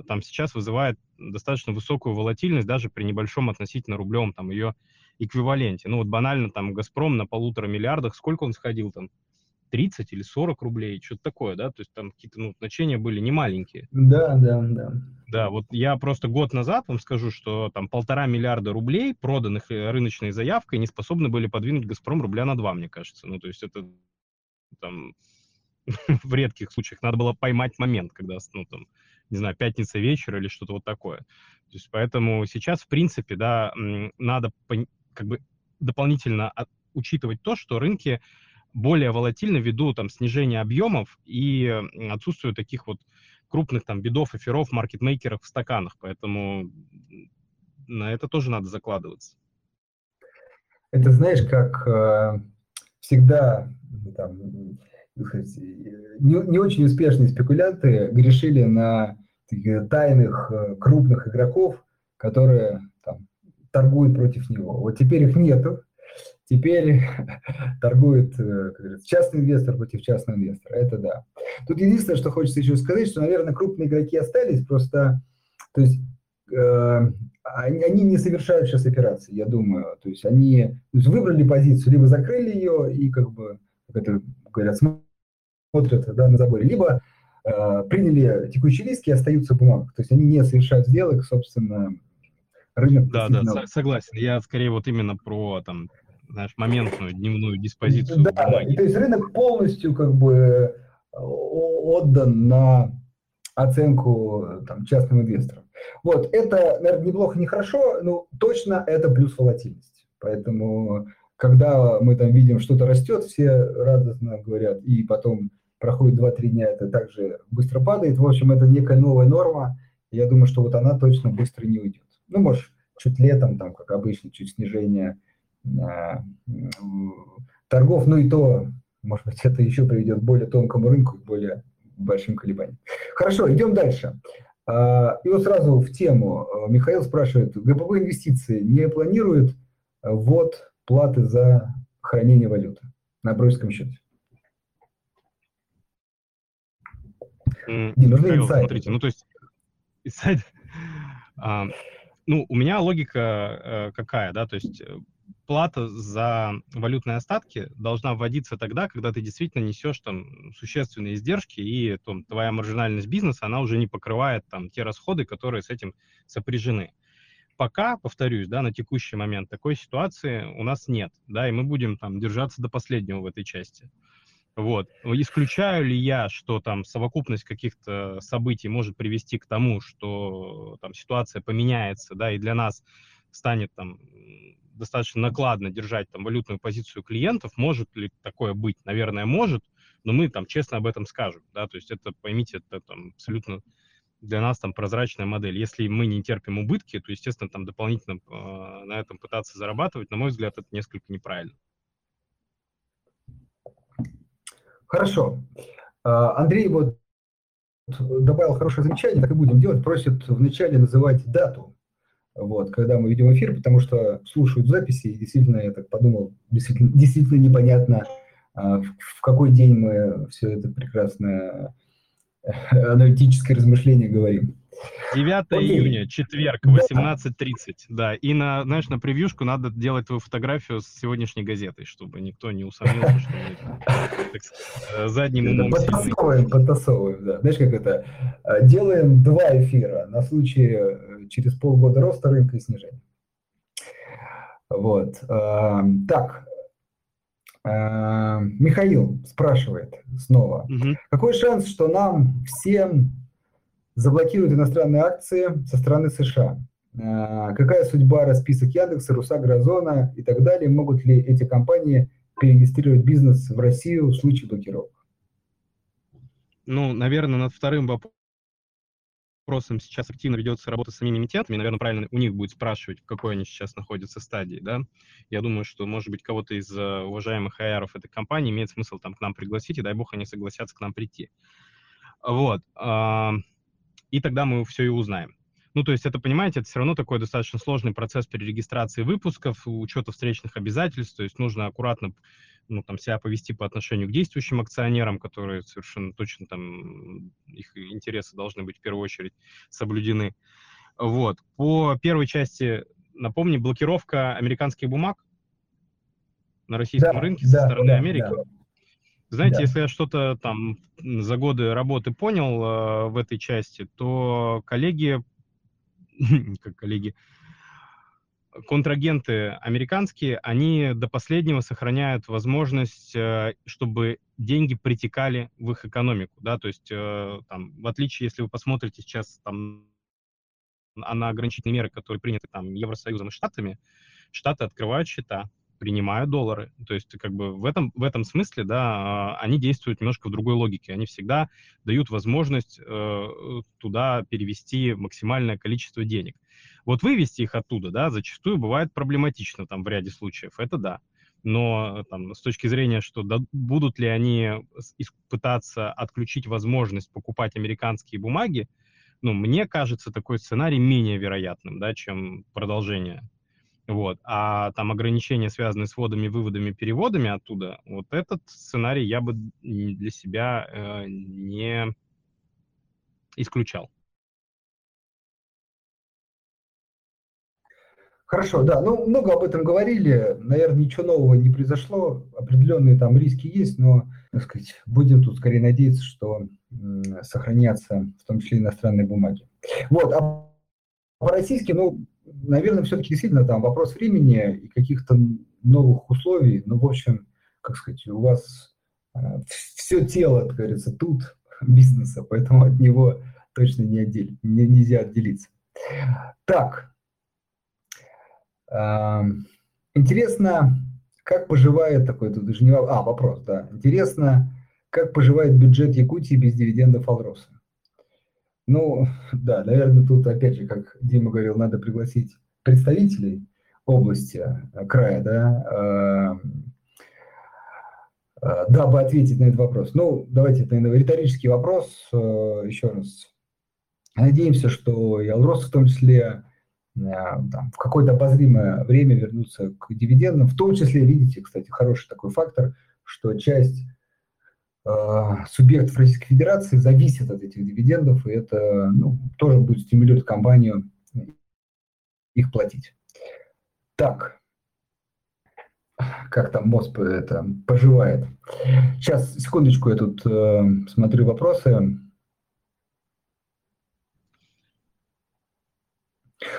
там сейчас вызывает достаточно высокую волатильность даже при небольшом относительно рублевом там ее эквиваленте. Ну вот банально там «Газпром» на полутора миллиардах, сколько он сходил там? 30 или 40 рублей, что-то такое, да, то есть там какие-то ну, значения были не маленькие. Да, да, да. Да, вот я просто год назад вам скажу, что там полтора миллиарда рублей, проданных э, рыночной заявкой, не способны были подвинуть «Газпром» рубля на два, мне кажется. Ну, то есть это там в редких случаях надо было поймать момент, когда, ну, там, не знаю, пятница вечер или что-то вот такое. То есть поэтому сейчас, в принципе, да, надо как бы дополнительно учитывать то, что рынки более волатильны ввиду там снижения объемов и отсутствия таких вот крупных там бедов, эфиров, маркетмейкеров в стаканах. Поэтому на это тоже надо закладываться. Это знаешь, как э, всегда там, не, не очень успешные спекулянты грешили на тайных э, крупных игроков, которые там, торгуют против него. Вот теперь их нету. Теперь торгует э, как говорится, частный инвестор против частного инвестора. Это да. Тут единственное, что хочется еще сказать, что, наверное, крупные игроки остались, просто, то есть, они, они не совершают сейчас операции, я думаю. То есть они то есть выбрали позицию, либо закрыли ее и как бы, как это говорят, смотрят да, на заборе, либо э, приняли текущие риски и остаются в бумагах. То есть они не совершают сделок, собственно, рынок. Да, да, согласен. Я скорее вот именно про там, знаешь, моментную дневную диспозицию да, бумаги. То есть рынок полностью как бы э, отдан на оценку там, частным инвесторам. Вот, это, наверное, неплохо, не хорошо, но точно это плюс волатильность. Поэтому когда мы там видим, что-то растет, все радостно говорят, и потом проходит 2-3 дня, это также быстро падает. В общем, это некая новая норма. Я думаю, что вот она точно быстро не уйдет. Ну, может, чуть летом, там, как обычно, чуть снижение э, торгов, ну и то, может быть, это еще приведет к более тонкому рынку, к более большим колебаниям. Хорошо, идем дальше. А, и вот сразу в тему. Михаил спрашивает, ГПБ инвестиции не планирует ввод платы за хранение валюты на брокерском счете? Не, нужны инсайды. Смотрите, ну то есть инсайды, а, ну у меня логика а, какая, да, то есть э, плата за валютные остатки должна вводиться тогда, когда ты действительно несешь там существенные издержки, и там, твоя маржинальность бизнеса, она уже не покрывает там те расходы, которые с этим сопряжены. Пока, повторюсь, да, на текущий момент такой ситуации у нас нет, да, и мы будем там держаться до последнего в этой части. Вот. Исключаю ли я, что там совокупность каких-то событий может привести к тому, что там ситуация поменяется, да, и для нас станет там достаточно накладно держать там валютную позицию клиентов, может ли такое быть? Наверное, может, но мы там честно об этом скажем, да, то есть это, поймите, это там абсолютно для нас там прозрачная модель. Если мы не терпим убытки, то, естественно, там дополнительно э, на этом пытаться зарабатывать, на мой взгляд, это несколько неправильно. Хорошо. А, Андрей вот добавил хорошее замечание, так и будем делать. Просит вначале называть дату, вот, когда мы ведем эфир, потому что слушают записи, и действительно, я так подумал, действительно, действительно непонятно, а, в какой день мы все это прекрасное аналитическое размышление говорим. 9 Окей. июня, четверг, 18.30, да. И на, знаешь, на превьюшку надо делать твою фотографию с сегодняшней газетой, чтобы никто не усомнился, что мы э, задним умом Подтасовываем, подтасовываем, да. Знаешь, как это? Э, делаем два эфира на случай э, через полгода роста рынка и снижения. Вот. Так, Михаил спрашивает снова. Угу. Какой шанс, что нам всем заблокируют иностранные акции со стороны США. А, какая судьба расписок Яндекса, Русагра, Озона и так далее? Могут ли эти компании перерегистрировать бизнес в Россию в случае блокировок? Ну, наверное, над вторым вопросом сейчас активно ведется работа с самими эмитентами. Наверное, правильно у них будет спрашивать, в какой они сейчас находятся стадии, да. Я думаю, что, может быть, кого-то из uh, уважаемых аэров этой компании имеет смысл там к нам пригласить, и дай бог они согласятся к нам прийти. Вот. И тогда мы все и узнаем. Ну, то есть это, понимаете, это все равно такой достаточно сложный процесс перерегистрации выпусков, учета встречных обязательств, то есть нужно аккуратно ну, там, себя повести по отношению к действующим акционерам, которые совершенно точно там, их интересы должны быть в первую очередь соблюдены. Вот. По первой части, напомни, блокировка американских бумаг на российском да, рынке да, со стороны да, Америки. Да. Знаете, да. если я что-то там за годы работы понял э, в этой части, то коллеги, как коллеги, контрагенты американские, они до последнего сохраняют возможность, э, чтобы деньги притекали в их экономику, да, то есть э, там, в отличие, если вы посмотрите сейчас там на ограничительные меры, которые приняты там Евросоюзом и Штатами, Штаты открывают счета, принимают доллары. То есть как бы в этом, в этом смысле, да, а, они действуют немножко в другой логике. Они всегда дают возможность э, туда перевести максимальное количество денег. Вот вывести их оттуда, да, зачастую бывает проблематично там в ряде случаев, это да. Но там, с точки зрения, что да, будут ли они пытаться отключить возможность покупать американские бумаги, ну, мне кажется, такой сценарий менее вероятным, да, чем продолжение вот. А там ограничения, связанные с вводами, выводами, переводами оттуда, вот этот сценарий я бы для себя э, не исключал. Хорошо, да, ну много об этом говорили, наверное, ничего нового не произошло, определенные там риски есть, но, так сказать, будем тут скорее надеяться, что сохранятся в том числе иностранные бумаги. Вот, а по-российски, ну, наверное, все-таки действительно там вопрос времени и каких-то новых условий. Ну, в общем, как сказать, у вас э, все тело, как говорится, тут бизнеса, поэтому от него точно не отделить, не, нельзя отделиться. Так, э, интересно, как поживает такой, тут даже не а, вопрос, да, интересно, как поживает бюджет Якутии без дивидендов Алроса? Ну, да, наверное, тут, опять же, как Дима говорил, надо пригласить представителей области, э, края, да, э, э, дабы ответить на этот вопрос. Ну, давайте, это, наверное, риторический вопрос, еще раз. Надеемся, что и Алрос в том числе там, в какое-то обозримое время вернутся к дивидендам. В том числе, видите, кстати, хороший такой фактор, что часть субъектов Российской Федерации зависит от этих дивидендов, и это ну, тоже будет стимулировать компанию их платить. Так, как там МОЗ это поживает. Сейчас, секундочку, я тут э, смотрю вопросы.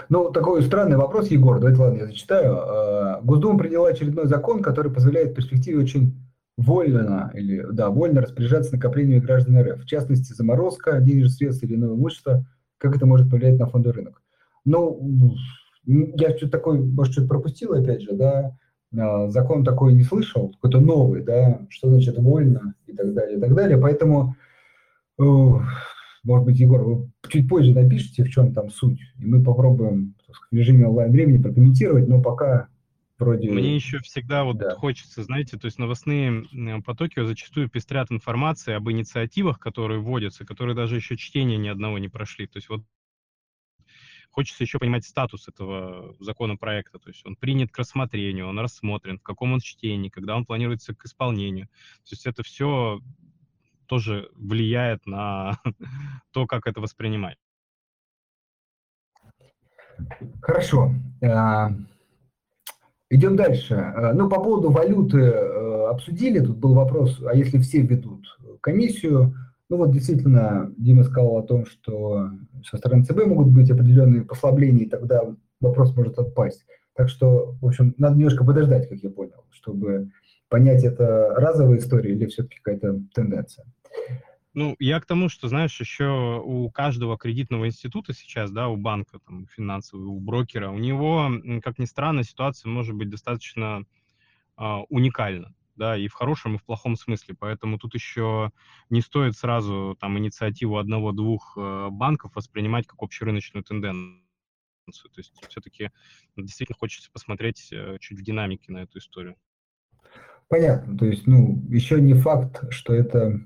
Ну, такой странный вопрос, Егор, давайте, ладно, я зачитаю. Э, Госдума приняла очередной закон, который позволяет в перспективе очень вольно или да, вольно распоряжаться накоплениями граждан РФ, в частности, заморозка денежных средств или иного имущества, как это может повлиять на фондовый рынок. Ну, я что-то такое, может, что-то пропустил, опять же, да, а, закон такой не слышал, какой-то новый, да, что значит вольно и так далее, и так далее, поэтому, может быть, Егор, вы чуть позже напишите, в чем там суть, и мы попробуем в режиме онлайн-времени прокомментировать, но пока вроде... Мне еще всегда вот да. хочется, знаете, то есть новостные потоки зачастую пестрят информацией об инициативах, которые вводятся, которые даже еще чтения ни одного не прошли. То есть вот хочется еще понимать статус этого законопроекта, то есть он принят к рассмотрению, он рассмотрен, в каком он чтении, когда он планируется к исполнению. То есть это все тоже влияет на то, как это воспринимать. Хорошо. Идем дальше. А, ну, по поводу валюты э, обсудили. Тут был вопрос, а если все ведут комиссию? Ну, вот действительно, Дима сказал о том, что со стороны ЦБ могут быть определенные послабления, и тогда вопрос может отпасть. Так что, в общем, надо немножко подождать, как я понял, чтобы понять, это разовая история или все-таки какая-то тенденция. Ну, я к тому, что, знаешь, еще у каждого кредитного института сейчас, да, у банка, там, финансового, у брокера, у него, как ни странно, ситуация может быть достаточно э, уникальна, да, и в хорошем, и в плохом смысле. Поэтому тут еще не стоит сразу там инициативу одного-двух э, банков воспринимать как общерыночную тенденцию. То есть все-таки действительно хочется посмотреть э, чуть в динамике на эту историю. Понятно, то есть, ну, еще не факт, что это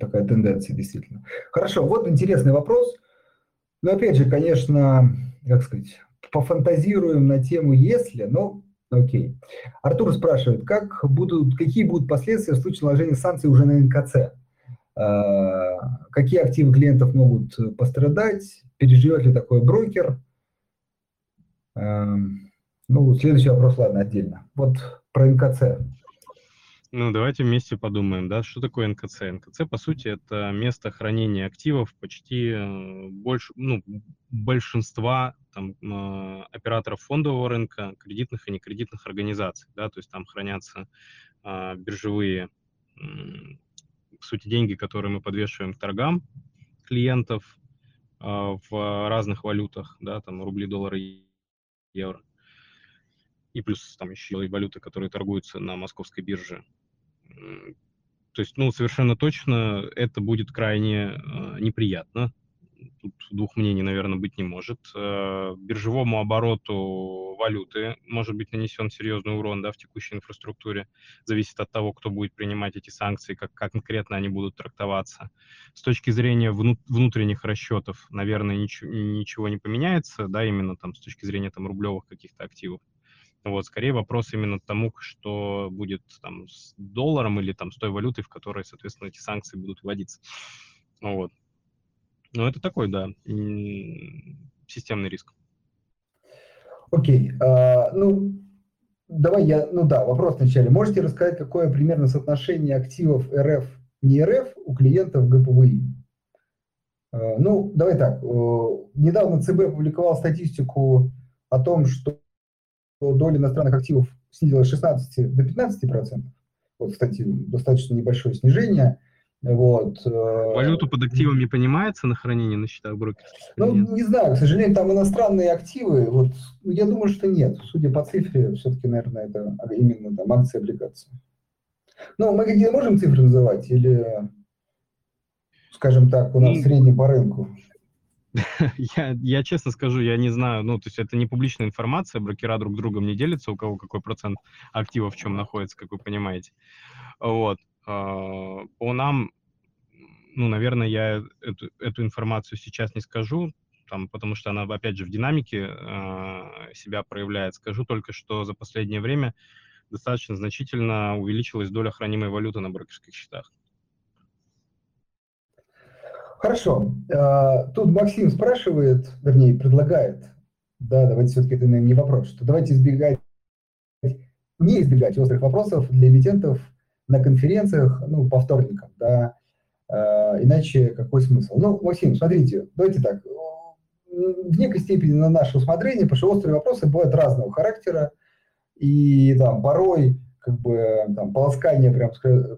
такая тенденция действительно. Хорошо, вот интересный вопрос. Но опять же, конечно, как сказать, пофантазируем на тему «если», но окей. Артур спрашивает, как будут, какие будут последствия в случае наложения санкций уже на НКЦ? А, какие активы клиентов могут пострадать? Переживет ли такой брокер? Ну, следующий вопрос, ладно, отдельно. Вот про НКЦ. Ну, давайте вместе подумаем, да, что такое НКЦ. НКЦ, по сути, это место хранения активов почти э, больше, ну, большинства там, э, операторов фондового рынка, кредитных и некредитных организаций, да, то есть там хранятся а, биржевые, по сути, деньги, которые мы подвешиваем к торгам клиентов а, в разных валютах, да, там рубли, доллары, евро и плюс там еще и валюты, которые торгуются на московской бирже. То есть, ну, совершенно точно это будет крайне э, неприятно. Тут двух мнений, наверное, быть не может. Э, биржевому обороту валюты может быть нанесен серьезный урон да, в текущей инфраструктуре. Зависит от того, кто будет принимать эти санкции, как, как конкретно они будут трактоваться. С точки зрения вну, внутренних расчетов, наверное, ничего, ничего не поменяется, да, именно там с точки зрения там рублевых каких-то активов. Вот, скорее вопрос именно тому, что будет там с долларом или там с той валютой, в которой, соответственно, эти санкции будут вводиться. Вот. Но это такой, да, системный риск. Окей. Okay. Uh, ну, давай я, ну да, вопрос вначале. Можете рассказать, какое примерно соотношение активов РФ, не РФ, у клиентов ГПВИ? Uh, ну, давай так. Uh, недавно ЦБ публиковал статистику о том, что доля иностранных активов снизилась с 16 до 15 процентов. Вот, кстати, достаточно небольшое снижение. Вот. Э, Валюту под активами понимается на хранение на счетах брокерских? Ну, нет? не знаю, к сожалению, там иностранные активы, вот, я думаю, что нет. Судя по цифре, все-таки, наверное, это именно там акции, облигации. Ну, мы какие можем цифры называть или, скажем так, у нас ну, средний по рынку? я, я честно скажу, я не знаю, ну, то есть это не публичная информация, брокера друг другом не делятся, у кого какой процент активов в чем находится, как вы понимаете. Вот. А, по нам, ну, наверное, я эту, эту информацию сейчас не скажу, там, потому что она, опять же, в динамике э, себя проявляет. Скажу только, что за последнее время достаточно значительно увеличилась доля хранимой валюты на брокерских счетах. Хорошо. А, тут Максим спрашивает, вернее, предлагает, да, давайте все-таки это наверное, не вопрос, что давайте избегать, не избегать острых вопросов для эмитентов на конференциях, ну, по вторникам, да, а, иначе какой смысл? Ну, Максим, смотрите, давайте так, в некой степени на наше усмотрение, потому что острые вопросы бывают разного характера, и там порой как бы там, полоскание, прям,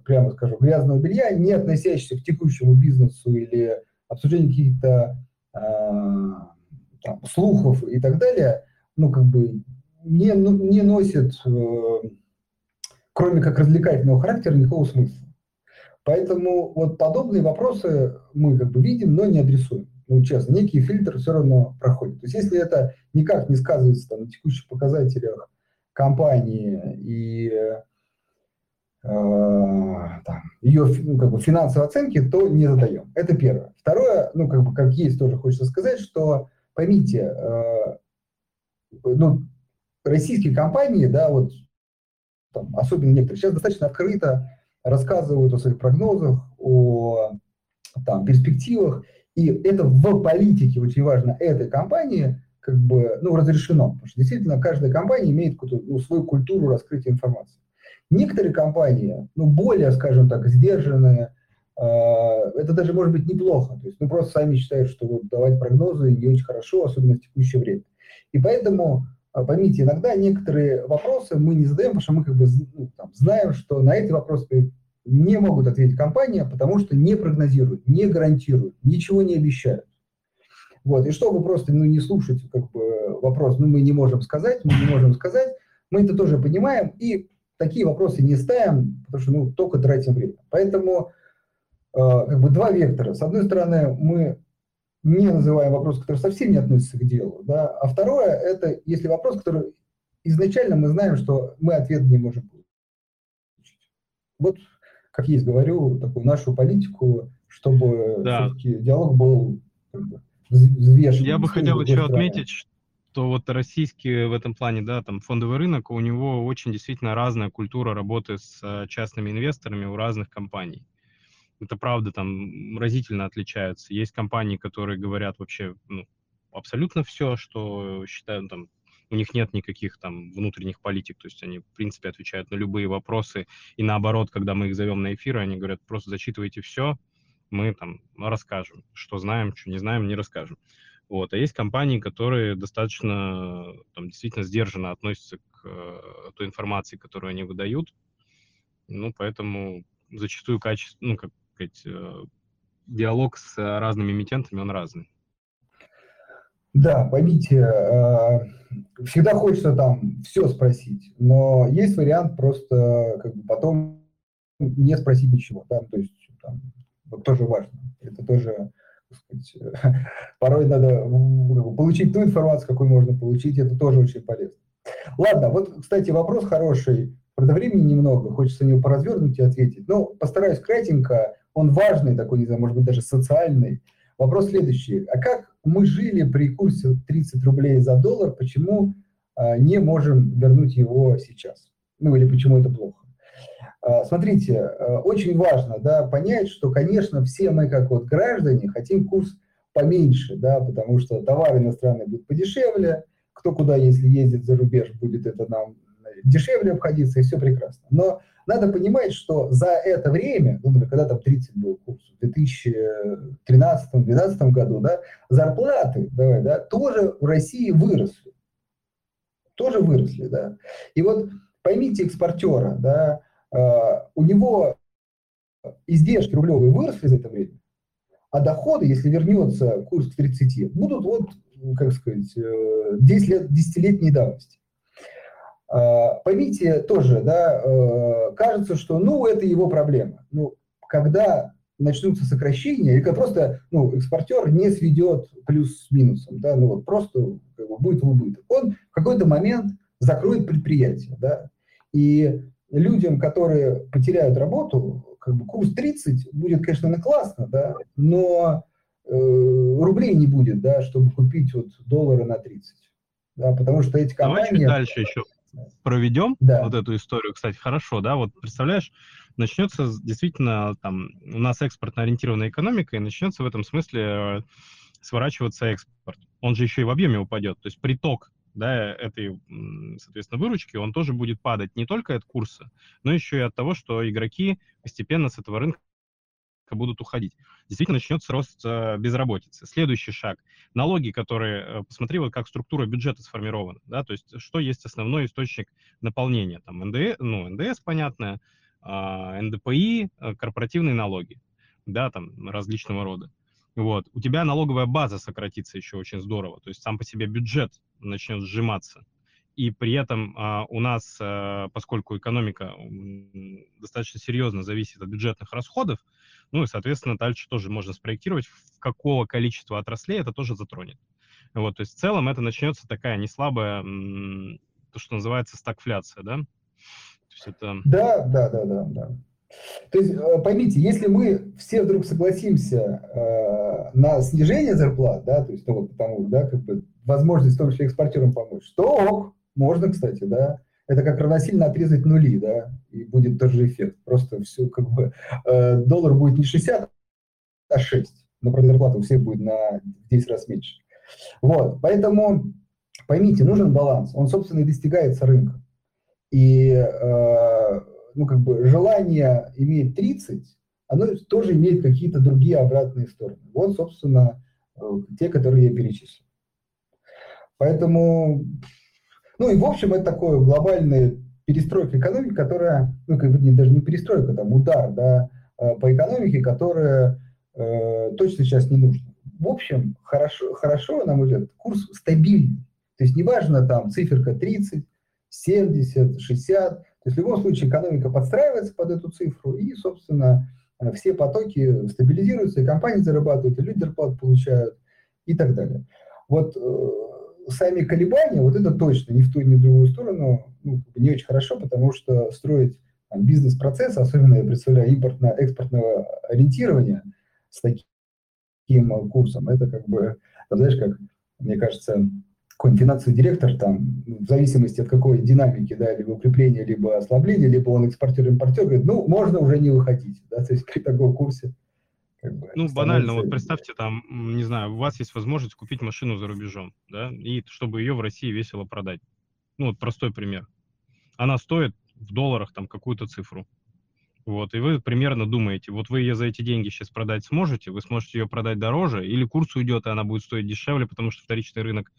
прямо скажу, грязного белья, не относящихся к текущему бизнесу или обсуждение каких-то э, слухов и так далее, ну, как бы не, ну, не носит, э, кроме как развлекательного характера, никакого смысла. Поэтому вот подобные вопросы мы как бы видим, но не адресуем. Ну, честно, некий фильтр все равно проходит. То есть если это никак не сказывается там, на текущих показателях компании и э, там, ее ну, как бы финансовой оценки, то не задаем. Это первое. Второе, ну, как бы, как есть, тоже хочется сказать, что, поймите, э, ну, российские компании, да, вот, там, особенно некоторые, сейчас достаточно открыто рассказывают о своих прогнозах, о там, перспективах, и это в политике очень важно этой компании как бы, ну, разрешено. Потому что действительно каждая компания имеет какую-то ну, свою культуру раскрытия информации. Некоторые компании, ну, более, скажем так, сдержанные, э, это даже может быть неплохо. То есть, ну, просто сами считают, что вот давать прогнозы не очень хорошо, особенно в текущее время. И поэтому, э, поймите, иногда некоторые вопросы мы не задаем, потому что мы как бы ну, там, знаем, что на эти вопросы не могут ответить компания, потому что не прогнозируют, не гарантируют, ничего не обещают. Вот. И чтобы просто ну, не слушать как бы, вопрос, ну мы не можем сказать, мы не можем сказать, мы это тоже понимаем и такие вопросы не ставим, потому что ну, только тратим время. Поэтому э, как бы два вектора. С одной стороны, мы не называем вопрос, который совсем не относится к делу, да? а второе, это если вопрос, который изначально мы знаем, что мы ответ не можем получить. Вот, как есть, говорю, такую нашу политику, чтобы да. все-таки диалог был как бы, взвешен. Я бы хотел еще стороны. отметить, что вот российский в этом плане, да, там фондовый рынок, у него очень действительно разная культура работы с э, частными инвесторами у разных компаний. Это правда там разительно отличаются. Есть компании, которые говорят вообще ну, абсолютно все, что считают там у них нет никаких там внутренних политик, то есть они, в принципе, отвечают на любые вопросы, и наоборот, когда мы их зовем на эфир, они говорят, просто зачитывайте все, мы там расскажем, что знаем, что не знаем, не расскажем. Вот. А есть компании, которые достаточно там, действительно сдержанно относятся к э, той информации, которую они выдают. Ну, поэтому зачастую качество, ну, как сказать, э, диалог с разными эмитентами, он разный. Да, поймите, э, всегда хочется там все спросить, но есть вариант просто как бы потом не спросить ничего. Да? То есть там, вот тоже важно. Это тоже, сказать, порой надо получить ту информацию, какую можно получить, это тоже очень полезно. Ладно, вот, кстати, вопрос хороший. Правда, времени немного, хочется на него поразвернуть и ответить. Но постараюсь кратенько, он важный такой, не знаю, может быть, даже социальный. Вопрос следующий. А как мы жили при курсе 30 рублей за доллар, почему а, не можем вернуть его сейчас? Ну или почему это плохо? А, смотрите, э, очень важно да, понять, что, конечно, все мы, как вот граждане, хотим курс поменьше, да, потому что товары иностранные будут подешевле, кто куда, если ездит за рубеж, будет это нам дешевле обходиться, и все прекрасно. Но надо понимать, что за это время, ну, когда там 30 был курс, в 2013-2012 году, да, зарплаты давай, да, тоже в России выросли. Тоже выросли, да. И вот поймите экспортера, да, Э, у него издержки рублевые выросли за это время, а доходы, если вернется курс к 30, будут вот, как сказать, 10 э, лет, десятилетней давности. Э, поймите тоже, да, кажется, что, ну, это его проблема. Ну, когда начнутся сокращения, или просто, ну, экспортер не сведет плюс с минусом, да, ну, вот просто как бы, будет в убыток. Он в какой-то момент закроет предприятие, да, и людям, которые потеряют работу, как бы курс 30 будет, конечно, на классно, да, но э, рублей не будет, да, чтобы купить вот доллары на 30. Да, потому что эти компании... Давай дальше еще проведем да. вот эту историю, кстати, хорошо, да, вот представляешь, начнется действительно там у нас экспортно-ориентированная экономика, и начнется в этом смысле э, сворачиваться экспорт. Он же еще и в объеме упадет, то есть приток да, этой, соответственно, выручки, он тоже будет падать не только от курса, но еще и от того, что игроки постепенно с этого рынка будут уходить. Действительно начнется рост э, безработицы. Следующий шаг. Налоги, которые... Э, посмотри, вот как структура бюджета сформирована. Да? То есть что есть основной источник наполнения. Там НДС, ну, НДС, понятно, а, НДПИ, э, корпоративные налоги. Да, там различного рода. Вот. У тебя налоговая база сократится еще очень здорово. То есть сам по себе бюджет начнет сжиматься. И при этом а, у нас, а, поскольку экономика достаточно серьезно зависит от бюджетных расходов, ну и, соответственно, дальше тоже можно спроектировать, в какого количества отраслей это тоже затронет. Вот, то есть в целом это начнется такая не слабая, то, что называется стагфляция, да? То есть это... Да, да, да, да, да. То есть, э, поймите, если мы все вдруг согласимся э, на снижение зарплат, да, то есть, ну, вот потому, да, как бы возможность в том числе экспортерам помочь, то ок, можно, кстати, да, это как равносильно отрезать нули, да, и будет тот же эффект. Просто все, как бы, э, доллар будет не 60, а 6, но, правда, зарплата у всех будет на 10 раз меньше. Вот, поэтому поймите, нужен баланс. Он, собственно, и достигается рынком. И, э, ну, как бы, желание иметь 30, оно тоже имеет какие-то другие обратные стороны. Вот, собственно, э, те, которые я перечислил. Поэтому, ну и в общем, это такое глобальная перестройка экономики, которая, ну, как бы не, даже не перестройка, там удар, да, э, по экономике, которая э, точно сейчас не нужна. В общем, хорошо, хорошо, на мой взгляд, курс стабильный. То есть неважно там циферка 30, 70, 60. То есть в любом случае экономика подстраивается под эту цифру, и, собственно, э, все потоки стабилизируются, и компании зарабатывают, и люди зарплату получают, и так далее. Вот сами колебания, вот это точно ни в ту, ни в другую сторону ну, не очень хорошо, потому что строить бизнес-процесс, особенно я представляю импортно-экспортного ориентирования с таким курсом, это как бы, знаешь, как, мне кажется, какой-нибудь финансовый директор, там, в зависимости от какой динамики, да, либо укрепления, либо ослабления, либо он экспортер-импортер, говорит, ну, можно уже не выходить, да, то есть при таком курсе как бы, ну, банально, вот представьте, там, не знаю, у вас есть возможность купить машину за рубежом, да, и чтобы ее в России весело продать. Ну, вот простой пример. Она стоит в долларах там какую-то цифру. Вот, и вы примерно думаете, вот вы ее за эти деньги сейчас продать сможете, вы сможете ее продать дороже, или курс уйдет, и она будет стоить дешевле, потому что вторичный рынок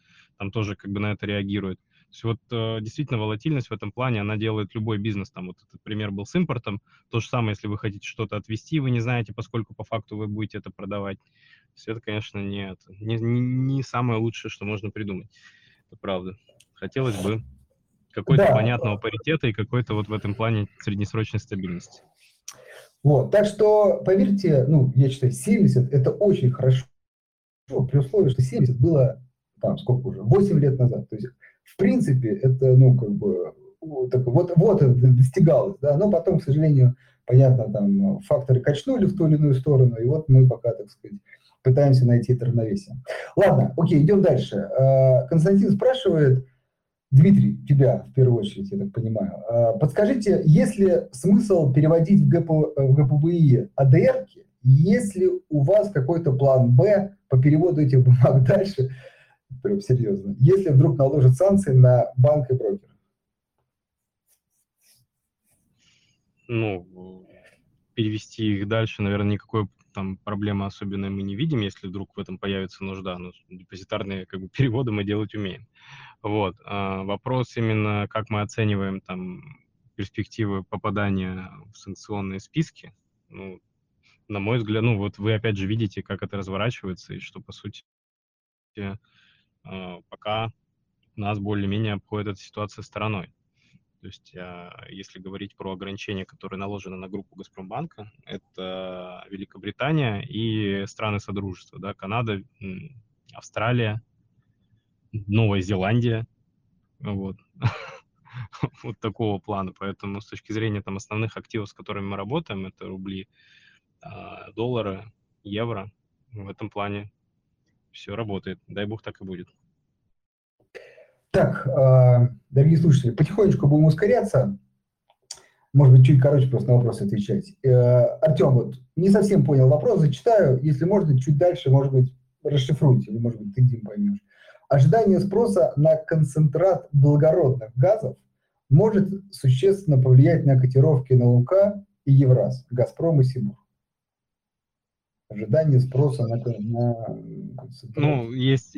там тоже как бы на это реагирует. То есть вот э, действительно волатильность в этом плане, она делает любой бизнес. Там вот этот пример был с импортом. То же самое, если вы хотите что-то отвезти, вы не знаете, поскольку по факту вы будете это продавать. То есть это, конечно, не, это, не, не, не самое лучшее, что можно придумать. Это правда. Хотелось бы какой-то да. понятного паритета и какой-то вот в этом плане среднесрочной стабильности. Вот, так что, поверьте, ну, я считаю, 70 – это очень хорошо, при условии, что 70 было, там, сколько уже, 8 лет назад. То есть в принципе, это, ну, как бы, вот, вот, вот это достигалось, да, но потом, к сожалению, понятно, там факторы качнули в ту или иную сторону, и вот мы пока, так сказать, пытаемся найти это равновесие. Ладно, окей, идем дальше. А, Константин спрашивает, Дмитрий, тебя в первую очередь, я так понимаю, а, подскажите, есть ли смысл переводить в, ГП, в ГПБИ АДР, есть ли у вас какой-то план Б по переводу этих бумаг дальше, прям серьезно, если вдруг наложат санкции на банк и брокер? Ну, перевести их дальше, наверное, никакой там проблемы особенной мы не видим, если вдруг в этом появится нужда. Но депозитарные как бы, переводы мы делать умеем. Вот. А вопрос именно, как мы оцениваем там перспективы попадания в санкционные списки. Ну, на мой взгляд, ну вот вы опять же видите, как это разворачивается, и что, по сути, пока нас более-менее обходит эта ситуация стороной. То есть, а, если говорить про ограничения, которые наложены на группу Газпромбанка, это Великобритания и страны Содружества, да, Канада, Австралия, Новая Зеландия, вот. вот такого плана. Поэтому с точки зрения там основных активов, с которыми мы работаем, это рубли, а, доллары, евро, в этом плане все работает. Дай бог так и будет. Так, а, дорогие слушатели, потихонечку будем ускоряться. Может быть, чуть короче просто на вопросы отвечать. Э, Артем, вот не совсем понял вопрос, зачитаю. Если можно, чуть дальше, может быть, расшифруйте, или, может быть, ты, Дим, поймешь. Ожидание спроса на концентрат благородных газов может существенно повлиять на котировки на ЛУК и Евраз, Газпром и Сибур ожидание спроса на, на Ну, есть,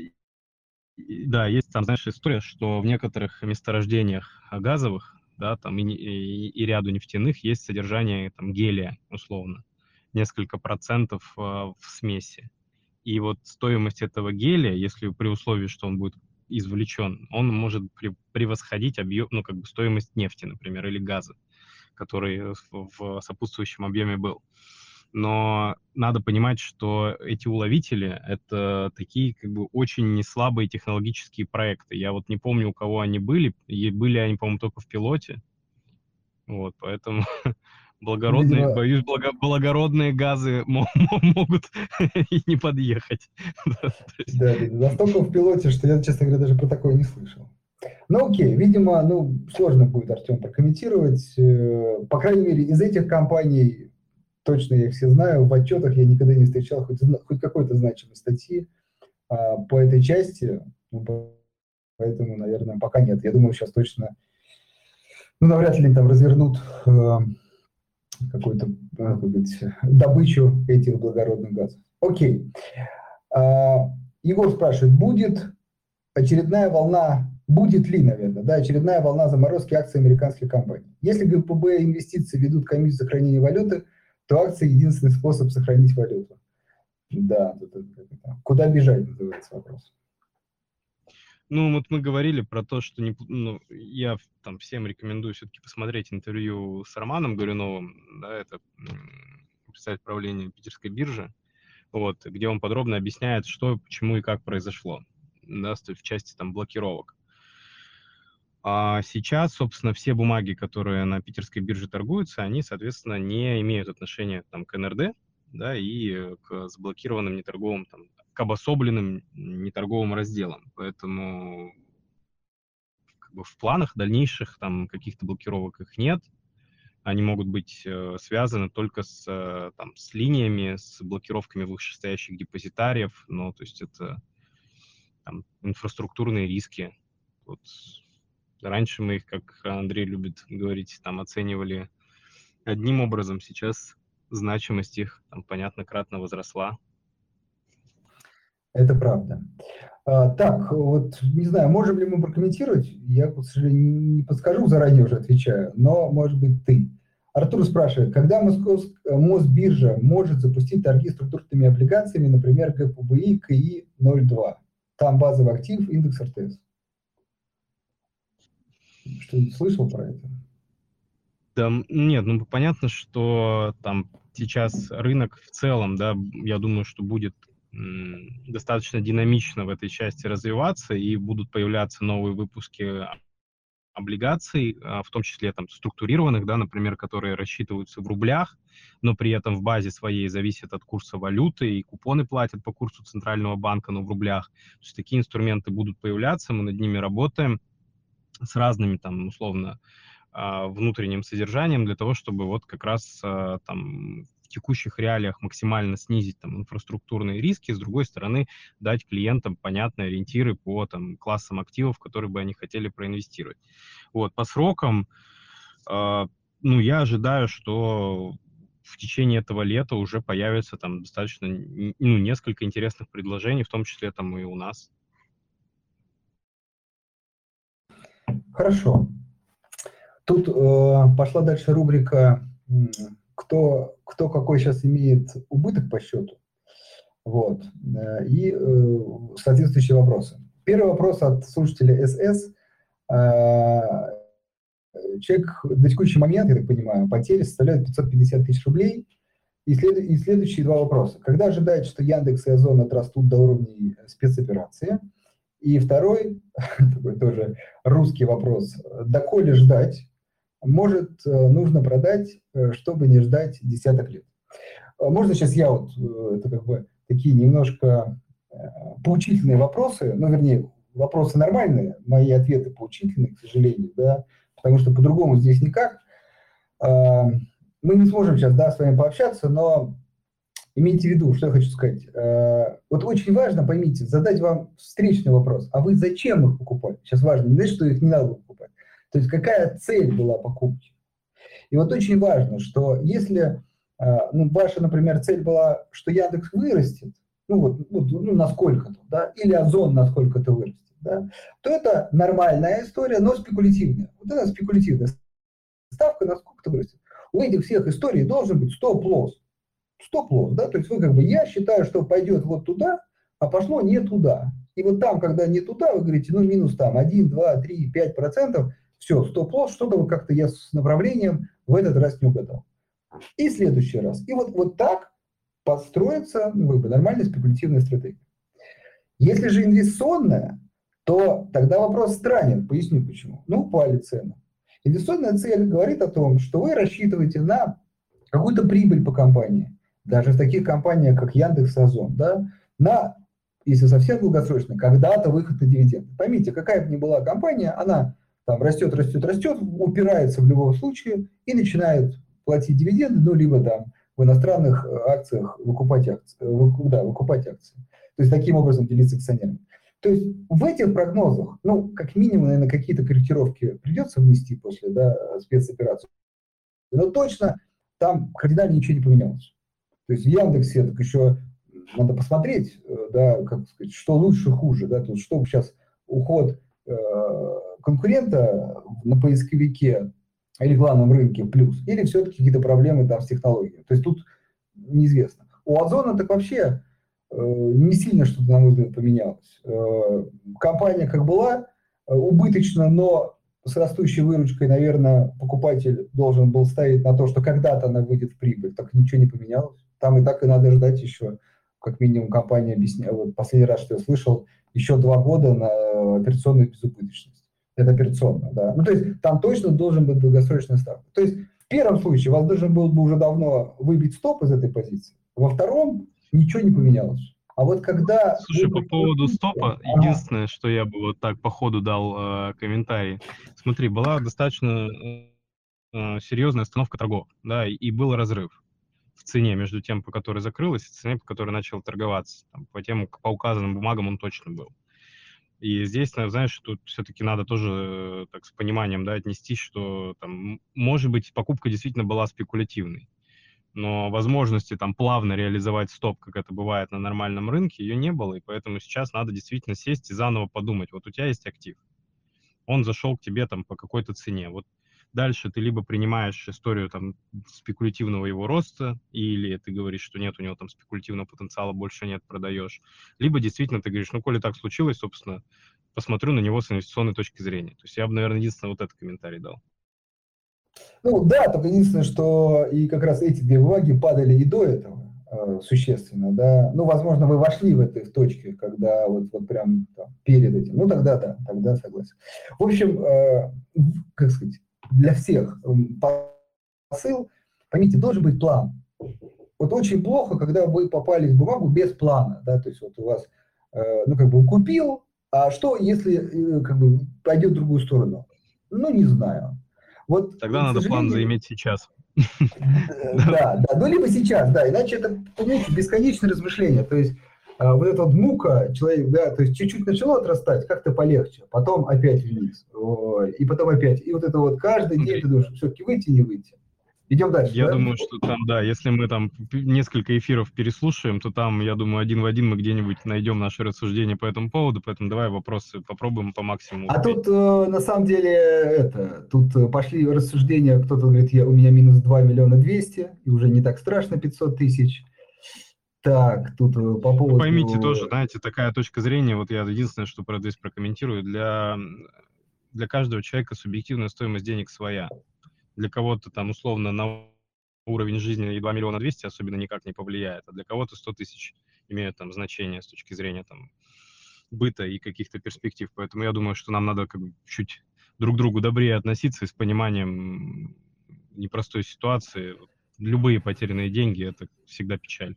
да, есть там, знаешь, история, что в некоторых месторождениях газовых, да, там и, и, и ряду нефтяных есть содержание там гелия, условно, несколько процентов э, в смеси. И вот стоимость этого гелия, если при условии, что он будет извлечен, он может превосходить объем, ну, как бы стоимость нефти, например, или газа, который в сопутствующем объеме был но надо понимать, что эти уловители — это такие как бы очень неслабые технологические проекты. Я вот не помню, у кого они были, и были они, по-моему, только в пилоте. Вот, поэтому благородные, Видимо... боюсь, благо, благородные газы могут и не подъехать. Да, настолько в пилоте, что я, честно говоря, даже про такое не слышал. Ну окей, видимо, ну сложно будет, Артем, прокомментировать. Э, по крайней мере, из этих компаний точно я их все знаю, в отчетах я никогда не встречал хоть, хоть какой-то значимой статьи а, по этой части, ну, поэтому, наверное, пока нет. Я думаю, сейчас точно, ну, навряд ли там развернут э, какую-то, как сказать, добычу этих благородных газов. Окей. А, Егор спрашивает, будет очередная волна, будет ли, наверное, да, очередная волна заморозки акций американских компаний? Если ГПБ инвестиции ведут комиссию сохранения валюты, то акции единственный способ сохранить валюту. Да, куда бежать, называется вопрос. Ну, вот мы говорили про то, что не, ну, я там всем рекомендую все-таки посмотреть интервью с Романом Горюновым, да, это представитель правления Питерской биржи, вот, где он подробно объясняет, что, почему и как произошло, да, в части там блокировок. А сейчас, собственно, все бумаги, которые на питерской бирже торгуются, они, соответственно, не имеют отношения там, к НРД, да, и к заблокированным неторговым, там, к обособленным неторговым разделам. Поэтому как бы в планах дальнейших там каких-то блокировок их нет. Они могут быть э, связаны только с, э, там, с линиями, с блокировками вышестоящих депозитариев. Ну, то есть это там, инфраструктурные риски. Вот Раньше мы их, как Андрей любит говорить, там оценивали одним образом, сейчас значимость их, там, понятно, кратно возросла. Это правда. А, так, вот, не знаю, можем ли мы прокомментировать? Я, к сожалению, не подскажу, заранее уже отвечаю, но, может быть, ты. Артур спрашивает, когда Московск, Мосбиржа может запустить торги структурными облигациями, например, ГПБИ КИ-02? Там базовый актив, индекс РТС. Что-нибудь слышал про это? Да, нет, ну понятно, что там сейчас рынок в целом, да, я думаю, что будет достаточно динамично в этой части развиваться, и будут появляться новые выпуски облигаций, а, в том числе там структурированных, да, например, которые рассчитываются в рублях, но при этом в базе своей зависят от курса валюты, и купоны платят по курсу центрального банка, но в рублях. То есть такие инструменты будут появляться, мы над ними работаем с разными там условно а, внутренним содержанием для того, чтобы вот как раз а, там в текущих реалиях максимально снизить там инфраструктурные риски, с другой стороны дать клиентам понятные ориентиры по там классам активов, которые бы они хотели проинвестировать. Вот по срокам, э, ну я ожидаю, что в течение этого лета уже появится там достаточно ну несколько интересных предложений, в том числе там и у нас. Хорошо. Тут э, пошла дальше рубрика кто, кто какой сейчас имеет убыток по счету. Вот. Э, и э, соответствующие вопросы. Первый вопрос от слушателя СС. Э, человек на текущий момент, я так понимаю, потери составляют 550 тысяч рублей. И, след, и следующие два вопроса. Когда ожидает, что Яндекс и Озон отрастут до уровней спецоперации? И второй, такой тоже русский вопрос, доколе ждать, может, э, нужно продать, э, чтобы не ждать десяток лет. А можно сейчас я вот, э, это как бы такие немножко поучительные вопросы, ну, вернее, вопросы нормальные, мои ответы поучительные, к сожалению, да, потому что по-другому здесь никак. Мы не сможем сейчас, да, с вами пообщаться, но Имейте в виду, что я хочу сказать. Э, вот очень важно, поймите, задать вам встречный вопрос. А вы зачем их покупали? Сейчас важно, не значит, что их не надо покупать. То есть какая цель была покупки? И вот очень важно, что если э, ну, ваша, например, цель была, что Яндекс вырастет, ну вот, вот ну, насколько-то, да, или Озон насколько-то вырастет, да, то это нормальная история, но спекулятивная. Вот это спекулятивная ставка, насколько-то вырастет. У этих всех историй должен быть стоп-лосс стоп-лосс, да, то есть вы как бы, я считаю, что пойдет вот туда, а пошло не туда. И вот там, когда не туда, вы говорите, ну, минус там 1, 2, 3, 5 процентов, все, стоп-лосс, что-то как-то я с направлением в этот раз не угадал. И следующий раз. И вот, вот так построится ну, как бы, нормальная спекулятивная стратегия. Если же инвестиционная, то тогда вопрос странен. Поясню почему. Ну, упали цены. Инвестиционная цель говорит о том, что вы рассчитываете на какую-то прибыль по компании даже в таких компаниях, как Яндекс, Озон, да, на, если совсем долгосрочно, когда-то выход на дивиденды. Поймите, какая бы ни была компания, она там растет, растет, растет, упирается в любом случае и начинает платить дивиденды, ну, либо там в иностранных акциях выкупать акции, да, выкупать акции. То есть таким образом делиться акционерами. То есть в этих прогнозах, ну, как минимум, наверное, какие-то корректировки придется внести после да, спецоперации. Но точно там кардинально ничего не поменялось. То есть в Яндексе так еще надо посмотреть, э, да, как сказать, что лучше, хуже, да, то есть что сейчас уход э, конкурента на поисковике или главном рынке плюс, или все-таки какие-то проблемы там с технологией. То есть тут неизвестно. У Озона так вообще э, не сильно что-то, на мой взгляд, поменялось. Э, компания как была, э, убыточна, но с растущей выручкой, наверное, покупатель должен был ставить на то, что когда-то она выйдет в прибыль, так ничего не поменялось. Там и так и надо ждать еще, как минимум компания объясняла, вот последний раз, что я слышал, еще два года на операционную безубыточность. Это операционно, да. Ну, то есть там точно должен быть долгосрочная ставка. То есть в первом случае вас должен был бы уже давно выбить стоп из этой позиции. Во втором ничего не поменялось. А вот когда... Слушай, по поводу стопа, ага. единственное, что я бы вот так по ходу дал э, комментарий. Смотри, была достаточно э, серьезная остановка торгов, да, и, и был разрыв цене между тем, по которой закрылась, и ценой, по которой начал торговаться. Там, по тем, по указанным бумагам он точно был. И здесь, знаешь, тут все-таки надо тоже так с пониманием да, отнестись, что там, может быть, покупка действительно была спекулятивной но возможности там плавно реализовать стоп, как это бывает на нормальном рынке, ее не было, и поэтому сейчас надо действительно сесть и заново подумать, вот у тебя есть актив, он зашел к тебе там по какой-то цене, вот дальше ты либо принимаешь историю там спекулятивного его роста, или ты говоришь, что нет, у него там спекулятивного потенциала больше нет, продаешь, либо действительно ты говоришь, ну, коли так случилось, собственно, посмотрю на него с инвестиционной точки зрения. То есть я бы, наверное, единственное вот этот комментарий дал. Ну да, только единственное, что и как раз эти две бумаги падали и до этого э, существенно, да. Ну, возможно, вы вошли в этой точке, когда вот, вот прям там, перед этим. Ну, тогда да, тогда согласен. В общем, э, как сказать, для всех посыл, поймите, должен быть план. Вот очень плохо, когда вы попали в бумагу без плана, да, то есть вот у вас, э, ну, как бы купил, а что, если, э, как бы, пойдет в другую сторону? Ну, не знаю. Вот, Тогда надо план заиметь сейчас. Да, да, ну либо сейчас, да, иначе это, понимаете, бесконечное размышление, то есть вот эта вот мука, человек, да, то есть чуть-чуть начало отрастать, как-то полегче, потом опять вниз, и потом опять, и вот это вот каждый день ты думаешь, все-таки выйти, не выйти. Идем дальше. Я да? думаю, что там, да, если мы там несколько эфиров переслушаем, то там, я думаю, один в один мы где-нибудь найдем наши рассуждения по этому поводу, поэтому давай вопросы попробуем по максимуму. А тут, э, на самом деле, это, тут э, пошли рассуждения, кто-то говорит, я, у меня минус 2 миллиона 200, и уже не так страшно 500 тысяч. Так, тут э, по поводу... Поймите тоже, знаете, такая точка зрения, вот я единственное, что про здесь прокомментирую, для, для каждого человека субъективная стоимость денег своя для кого-то там условно на уровень жизни и 2 миллиона 200 особенно никак не повлияет, а для кого-то 100 тысяч имеют там значение с точки зрения там быта и каких-то перспектив. Поэтому я думаю, что нам надо как бы чуть друг к другу добрее относиться и с пониманием непростой ситуации. Любые потерянные деньги – это всегда печаль.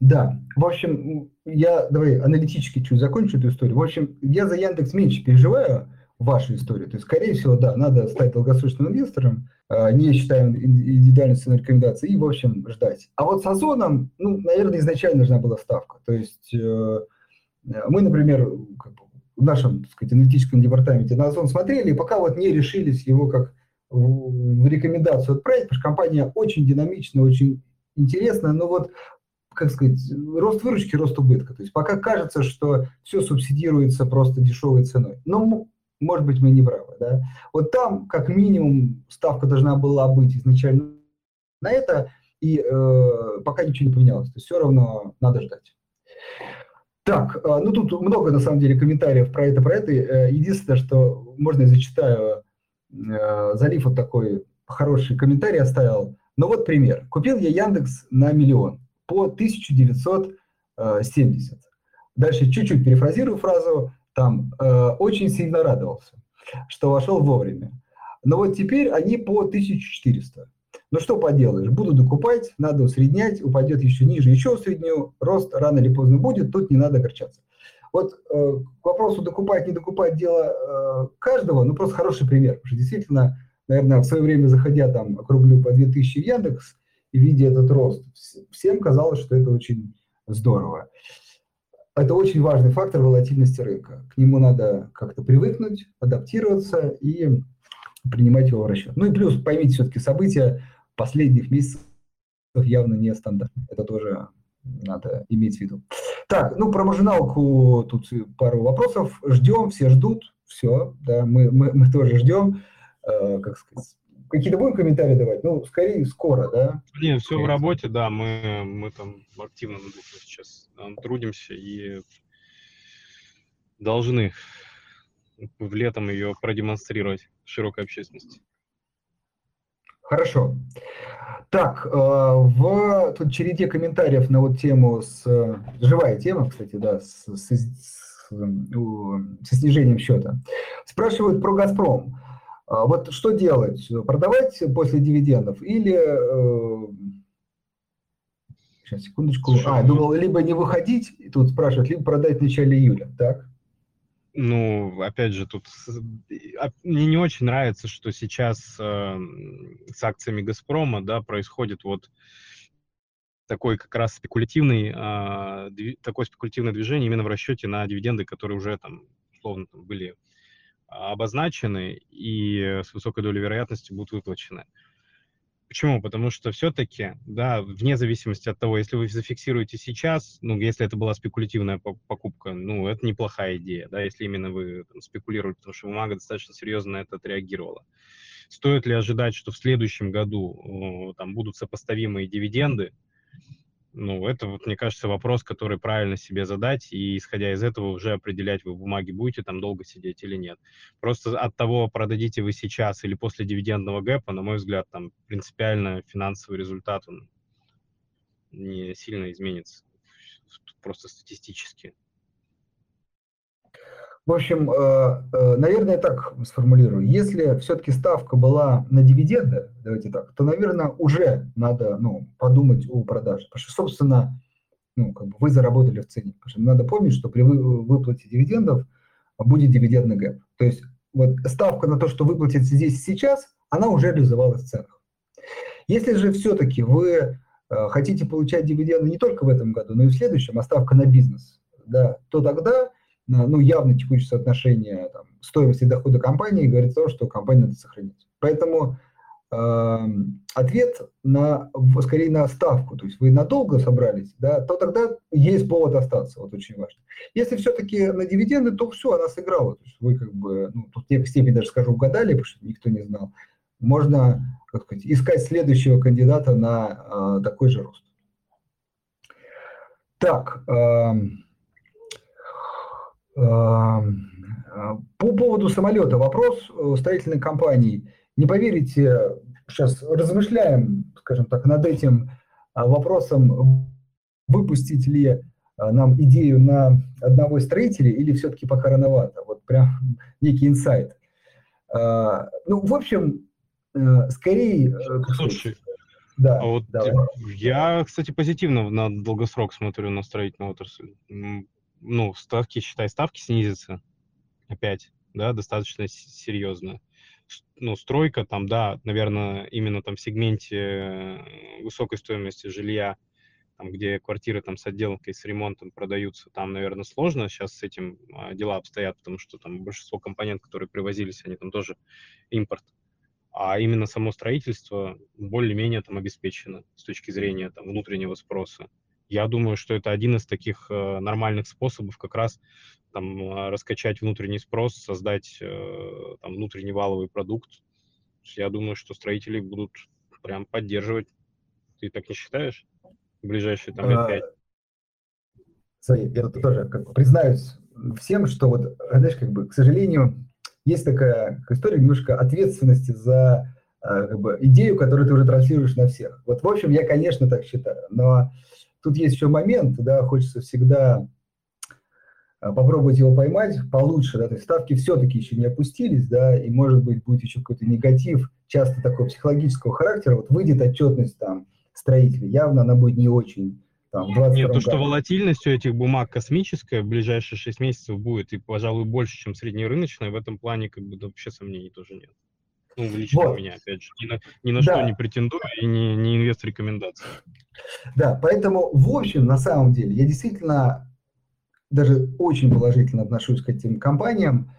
Да, в общем, я давай аналитически чуть закончу эту историю. В общем, я за Яндекс меньше переживаю, вашу историю. То есть, скорее всего, да, надо стать долгосрочным инвестором, а, не считаем индивидуальной ценой рекомендации, и, в общем, ждать. А вот с Озоном, ну, наверное, изначально нужна была ставка. То есть э, мы, например, в нашем, так сказать, аналитическом департаменте на Озон смотрели, и пока вот не решились его как в рекомендацию отправить, потому что компания очень динамичная, очень интересная, но вот как сказать, рост выручки, рост убытка. То есть пока кажется, что все субсидируется просто дешевой ценой. Но может быть, мы не правы. Да? Вот там, как минимум, ставка должна была быть изначально на это, и э, пока ничего не поменялось. То есть все равно надо ждать. Так, э, ну тут много, на самом деле, комментариев про это, про это. Э, единственное, что можно я зачитаю, э, Залив вот такой хороший комментарий оставил. Ну вот пример. Купил я Яндекс на миллион по 1970. Э, Дальше чуть-чуть перефразирую фразу там э, очень сильно радовался, что вошел вовремя. Но вот теперь они по 1400. Ну что поделаешь, буду докупать, надо усреднять, упадет еще ниже, еще усредню, рост рано или поздно будет, тут не надо огорчаться. Вот э, к вопросу докупать, не докупать дело э, каждого, ну просто хороший пример, потому что действительно, наверное, в свое время заходя там, округлю по 2000 в Яндекс видя этот рост, всем казалось, что это очень здорово. это очень важный фактор волатильности рынка. К нему надо как-то привыкнуть, адаптироваться и принимать его в расчет. Ну и плюс, поймите, все-таки события последних месяцев явно не стандартные. Это тоже надо иметь в виду. Так, ну про маржиналку тут пару вопросов. Ждем, все ждут. Все, да, мы, мы, мы тоже ждем. Э, как сказать, какие-то будем комментарии давать? Ну, скорее, скоро, да? Не, все в работе, да, мы, мы там активно сейчас трудимся и должны в летом ее продемонстрировать широкой общественности. Хорошо. Так, э, в тут череде комментариев на вот тему с живая тема, кстати, да, с, с, с, со снижением счета. Спрашивают про Газпром. А вот что делать? Продавать после дивидендов или сейчас секундочку. А, ну... думал, либо не выходить, тут спрашивают, либо продать в начале июля, так? Ну, опять же, тут а, мне не очень нравится, что сейчас э, с акциями Газпрома, да, происходит вот такой как раз спекулятивный, э, такое спекулятивное движение именно в расчете на дивиденды, которые уже там, условно, там были обозначены и с высокой долей вероятности будут выплачены. Почему? Потому что все-таки, да, вне зависимости от того, если вы зафиксируете сейчас, ну, если это была спекулятивная покупка, ну, это неплохая идея, да, если именно вы там, спекулируете, потому что бумага достаточно серьезно на это отреагировала. Стоит ли ожидать, что в следующем году там будут сопоставимые дивиденды, ну, это, вот, мне кажется, вопрос, который правильно себе задать, и исходя из этого уже определять, вы в бумаге будете там долго сидеть или нет. Просто от того, продадите вы сейчас или после дивидендного гэпа, на мой взгляд, там принципиально финансовый результат, он не сильно изменится, просто статистически. В общем, э, э, наверное, так сформулирую. Если все-таки ставка была на дивиденды, давайте так, то, наверное, уже надо ну, подумать о продаже. Потому что, собственно, ну, как бы вы заработали в цене. Потому что надо помнить, что при выплате дивидендов будет дивидендный гэп. То есть вот ставка на то, что выплатить здесь сейчас, она уже реализовалась в ценах. Если же все-таки вы э, хотите получать дивиденды не только в этом году, но и в следующем, а ставка на бизнес, да, то тогда ну, явно текущее соотношение там, стоимости дохода компании говорит о том, что компанию надо сохранить. Поэтому э, ответ на, скорее на ставку, то есть вы надолго собрались, да, то тогда есть повод остаться, вот очень важно. Если все-таки на дивиденды, то все, она сыграла, то есть вы как бы, ну, тут в степени даже скажу, угадали, потому что никто не знал. Можно, как сказать, искать следующего кандидата на э, такой же рост. Так, э, по поводу самолета вопрос строительной компании. Не поверите, сейчас размышляем, скажем так, над этим а, вопросом, выпустить ли нам идею на одного из строителей или все-таки пока рановато. Вот прям некий инсайт. Ну, в общем, э, скорее... Э, Слушай, да, а вот давай. я, кстати, позитивно на долгосрок смотрю на строительную отрасль ну, ставки, считай, ставки снизятся опять, да, достаточно серьезно. Ну, стройка там, да, наверное, именно там в сегменте э, высокой стоимости жилья, там, где квартиры там с отделкой, с ремонтом продаются, там, наверное, сложно сейчас с этим а, дела обстоят, потому что там большинство компонент, которые привозились, они там тоже импорт. А именно само строительство более-менее там обеспечено с точки зрения там внутреннего спроса. Я думаю, что это один из таких э, нормальных способов как раз там э, раскачать внутренний спрос, создать э, там внутренний валовый продукт. Я думаю, что строители будут прям поддерживать. Ты так не считаешь? В ближайшие там лет пять. Смотри, я тут тоже как признаюсь всем, что вот, знаешь, как бы, к сожалению, есть такая история немножко ответственности за как бы, идею, которую ты уже транслируешь на всех. Вот, в общем, я, конечно, так считаю, но Тут есть еще момент, да, хочется всегда а, попробовать его поймать получше, да, то есть ставки все-таки еще не опустились, да, и может быть будет еще какой-то негатив, часто такого психологического характера, вот выйдет отчетность там строителей, явно она будет не очень там, Нет, то, что волатильность у этих бумаг космическая в ближайшие 6 месяцев будет, и, пожалуй, больше, чем среднерыночная, в этом плане как бы вообще сомнений тоже нет. Ну, лично вот. у меня, опять же, ни на, ни на да. что не претендую и не, не инвест рекомендации. Да, поэтому, в общем, на самом деле, я действительно даже очень положительно отношусь к этим компаниям,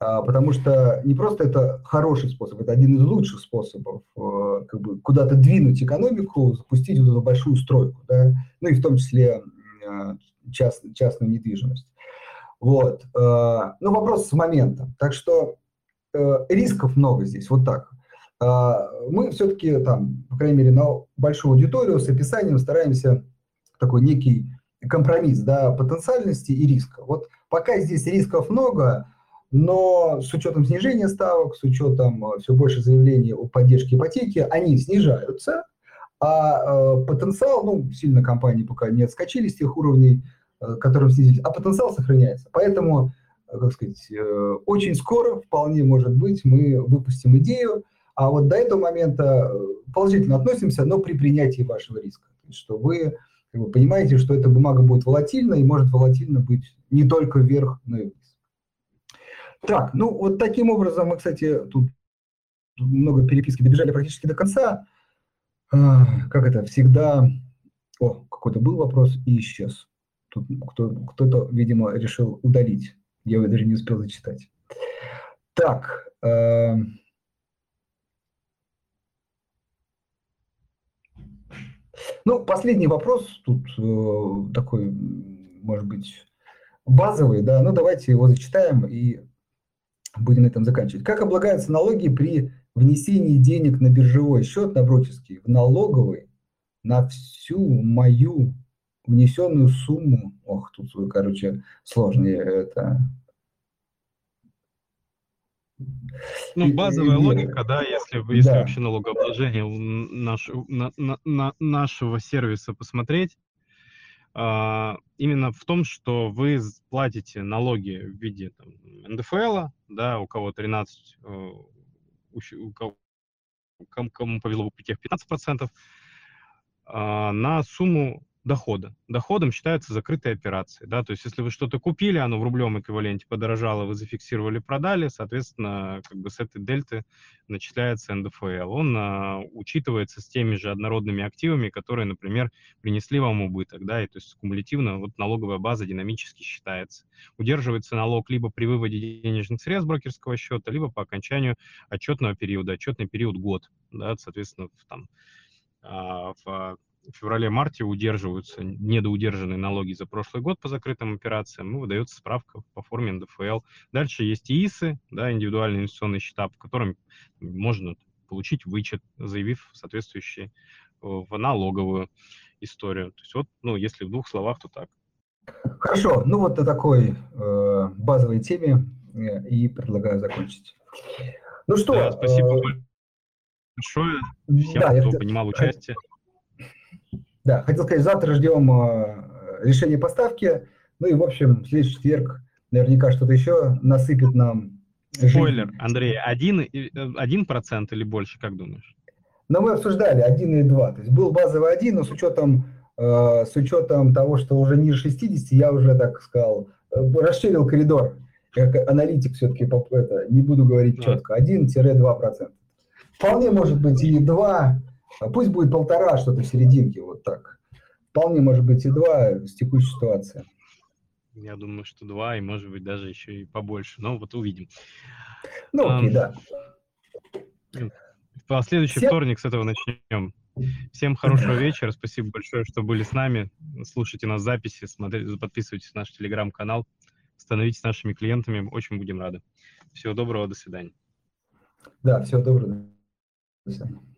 а, потому что не просто это хороший способ, это один из лучших способов э, как бы куда-то двинуть экономику, запустить вот эту большую стройку, да, ну и в том числе э, част, частную недвижимость. Вот. Э, ну, вопрос с момента. Так что рисков много здесь, вот так. А, мы все-таки там, по крайней мере, на большую аудиторию с описанием стараемся такой некий компромисс, да, потенциальности и риска. Вот пока здесь рисков много, но с учетом снижения ставок, с учетом э, все больше заявлений о поддержке ипотеки, они снижаются, а э, потенциал, ну, сильно компании пока не отскочили с тех уровней, э, которым снизились, а потенциал сохраняется. Поэтому, э, как сказать, э, очень скоро, вполне может быть, мы выпустим идею, а вот до этого момента э, положительно относимся, но при принятии вашего риска. Что вы как бы, понимаете, что эта бумага будет волатильна и может волатильно быть не только вверх, но и вниз. Так, ну вот таким образом мы, кстати, тут много переписки добежали практически до конца. А, как это всегда... О, какой-то был вопрос и исчез. Тут кто, кто-то, видимо, решил удалить. Я его даже не успел зачитать. Так. Э, ну, последний вопрос тут э, такой, может быть, базовый, да, ну давайте его зачитаем и будем на этом заканчивать. Как облагаются налоги при внесении денег на биржевой счет, на брокерский, в налоговый на всю мою внесенную сумму? Ох, тут, короче, сложнее это. Ну, базовая и, логика, да, если, если да. вообще налогообложение наш, на, на, на нашего сервиса посмотреть, а, именно в том, что вы платите налоги в виде там, НДФЛ, да, у кого 13, э, у кого, кому повезло бы тех 15%, на сумму дохода. Доходом считаются закрытые операции. Да? То есть если вы что-то купили, оно в рублевом эквиваленте подорожало, вы зафиксировали, продали, соответственно, как бы с этой дельты начисляется НДФЛ. Он а, учитывается с теми же однородными активами, которые, например, принесли вам убыток. Да? И, то есть кумулятивно вот налоговая база динамически считается. Удерживается налог либо при выводе денежных средств брокерского счета, либо по окончанию отчетного периода. Отчетный период год. Да? Соответственно, в, там, а, в в феврале-марте удерживаются недоудержанные налоги за прошлый год по закрытым операциям, ну, выдается справка по форме НДФЛ. Дальше есть ИИСы, да, индивидуальные инвестиционные счета, по которым можно получить вычет, заявив соответствующий э, в налоговую историю. То есть вот, ну, если в двух словах, то так. Хорошо, ну вот на такой э, базовой теме э, и предлагаю закончить. Ну что? Да, спасибо э, большое всем, да, кто принимал участие. Да, хотел сказать, завтра ждем э, решения поставки. Ну и, в общем, в следующий четверг наверняка что-то еще насыпет нам. Спойлер, жизнь. Андрей, один, э, один процент или больше, как думаешь? Но мы обсуждали один и два. То есть был базовый один, но с учетом, э, с учетом того, что уже ниже 60, я уже, так сказал, э, расширил коридор. Как аналитик все-таки это, не буду говорить четко. 1-2%. Вполне может быть и 2, а пусть будет полтора, что-то в серединке, вот так. Вполне может быть и два с текущей ситуации. Я думаю, что два, и может быть даже еще и побольше. Но вот увидим. Ну, окей, а, да. В следующий Всем... вторник с этого начнем. Всем хорошего вечера. Спасибо большое, что были с нами. Слушайте нас записи, смотрите, подписывайтесь на наш телеграм-канал, становитесь нашими клиентами. Очень будем рады. Всего доброго, до свидания. Да, всего доброго. До свидания.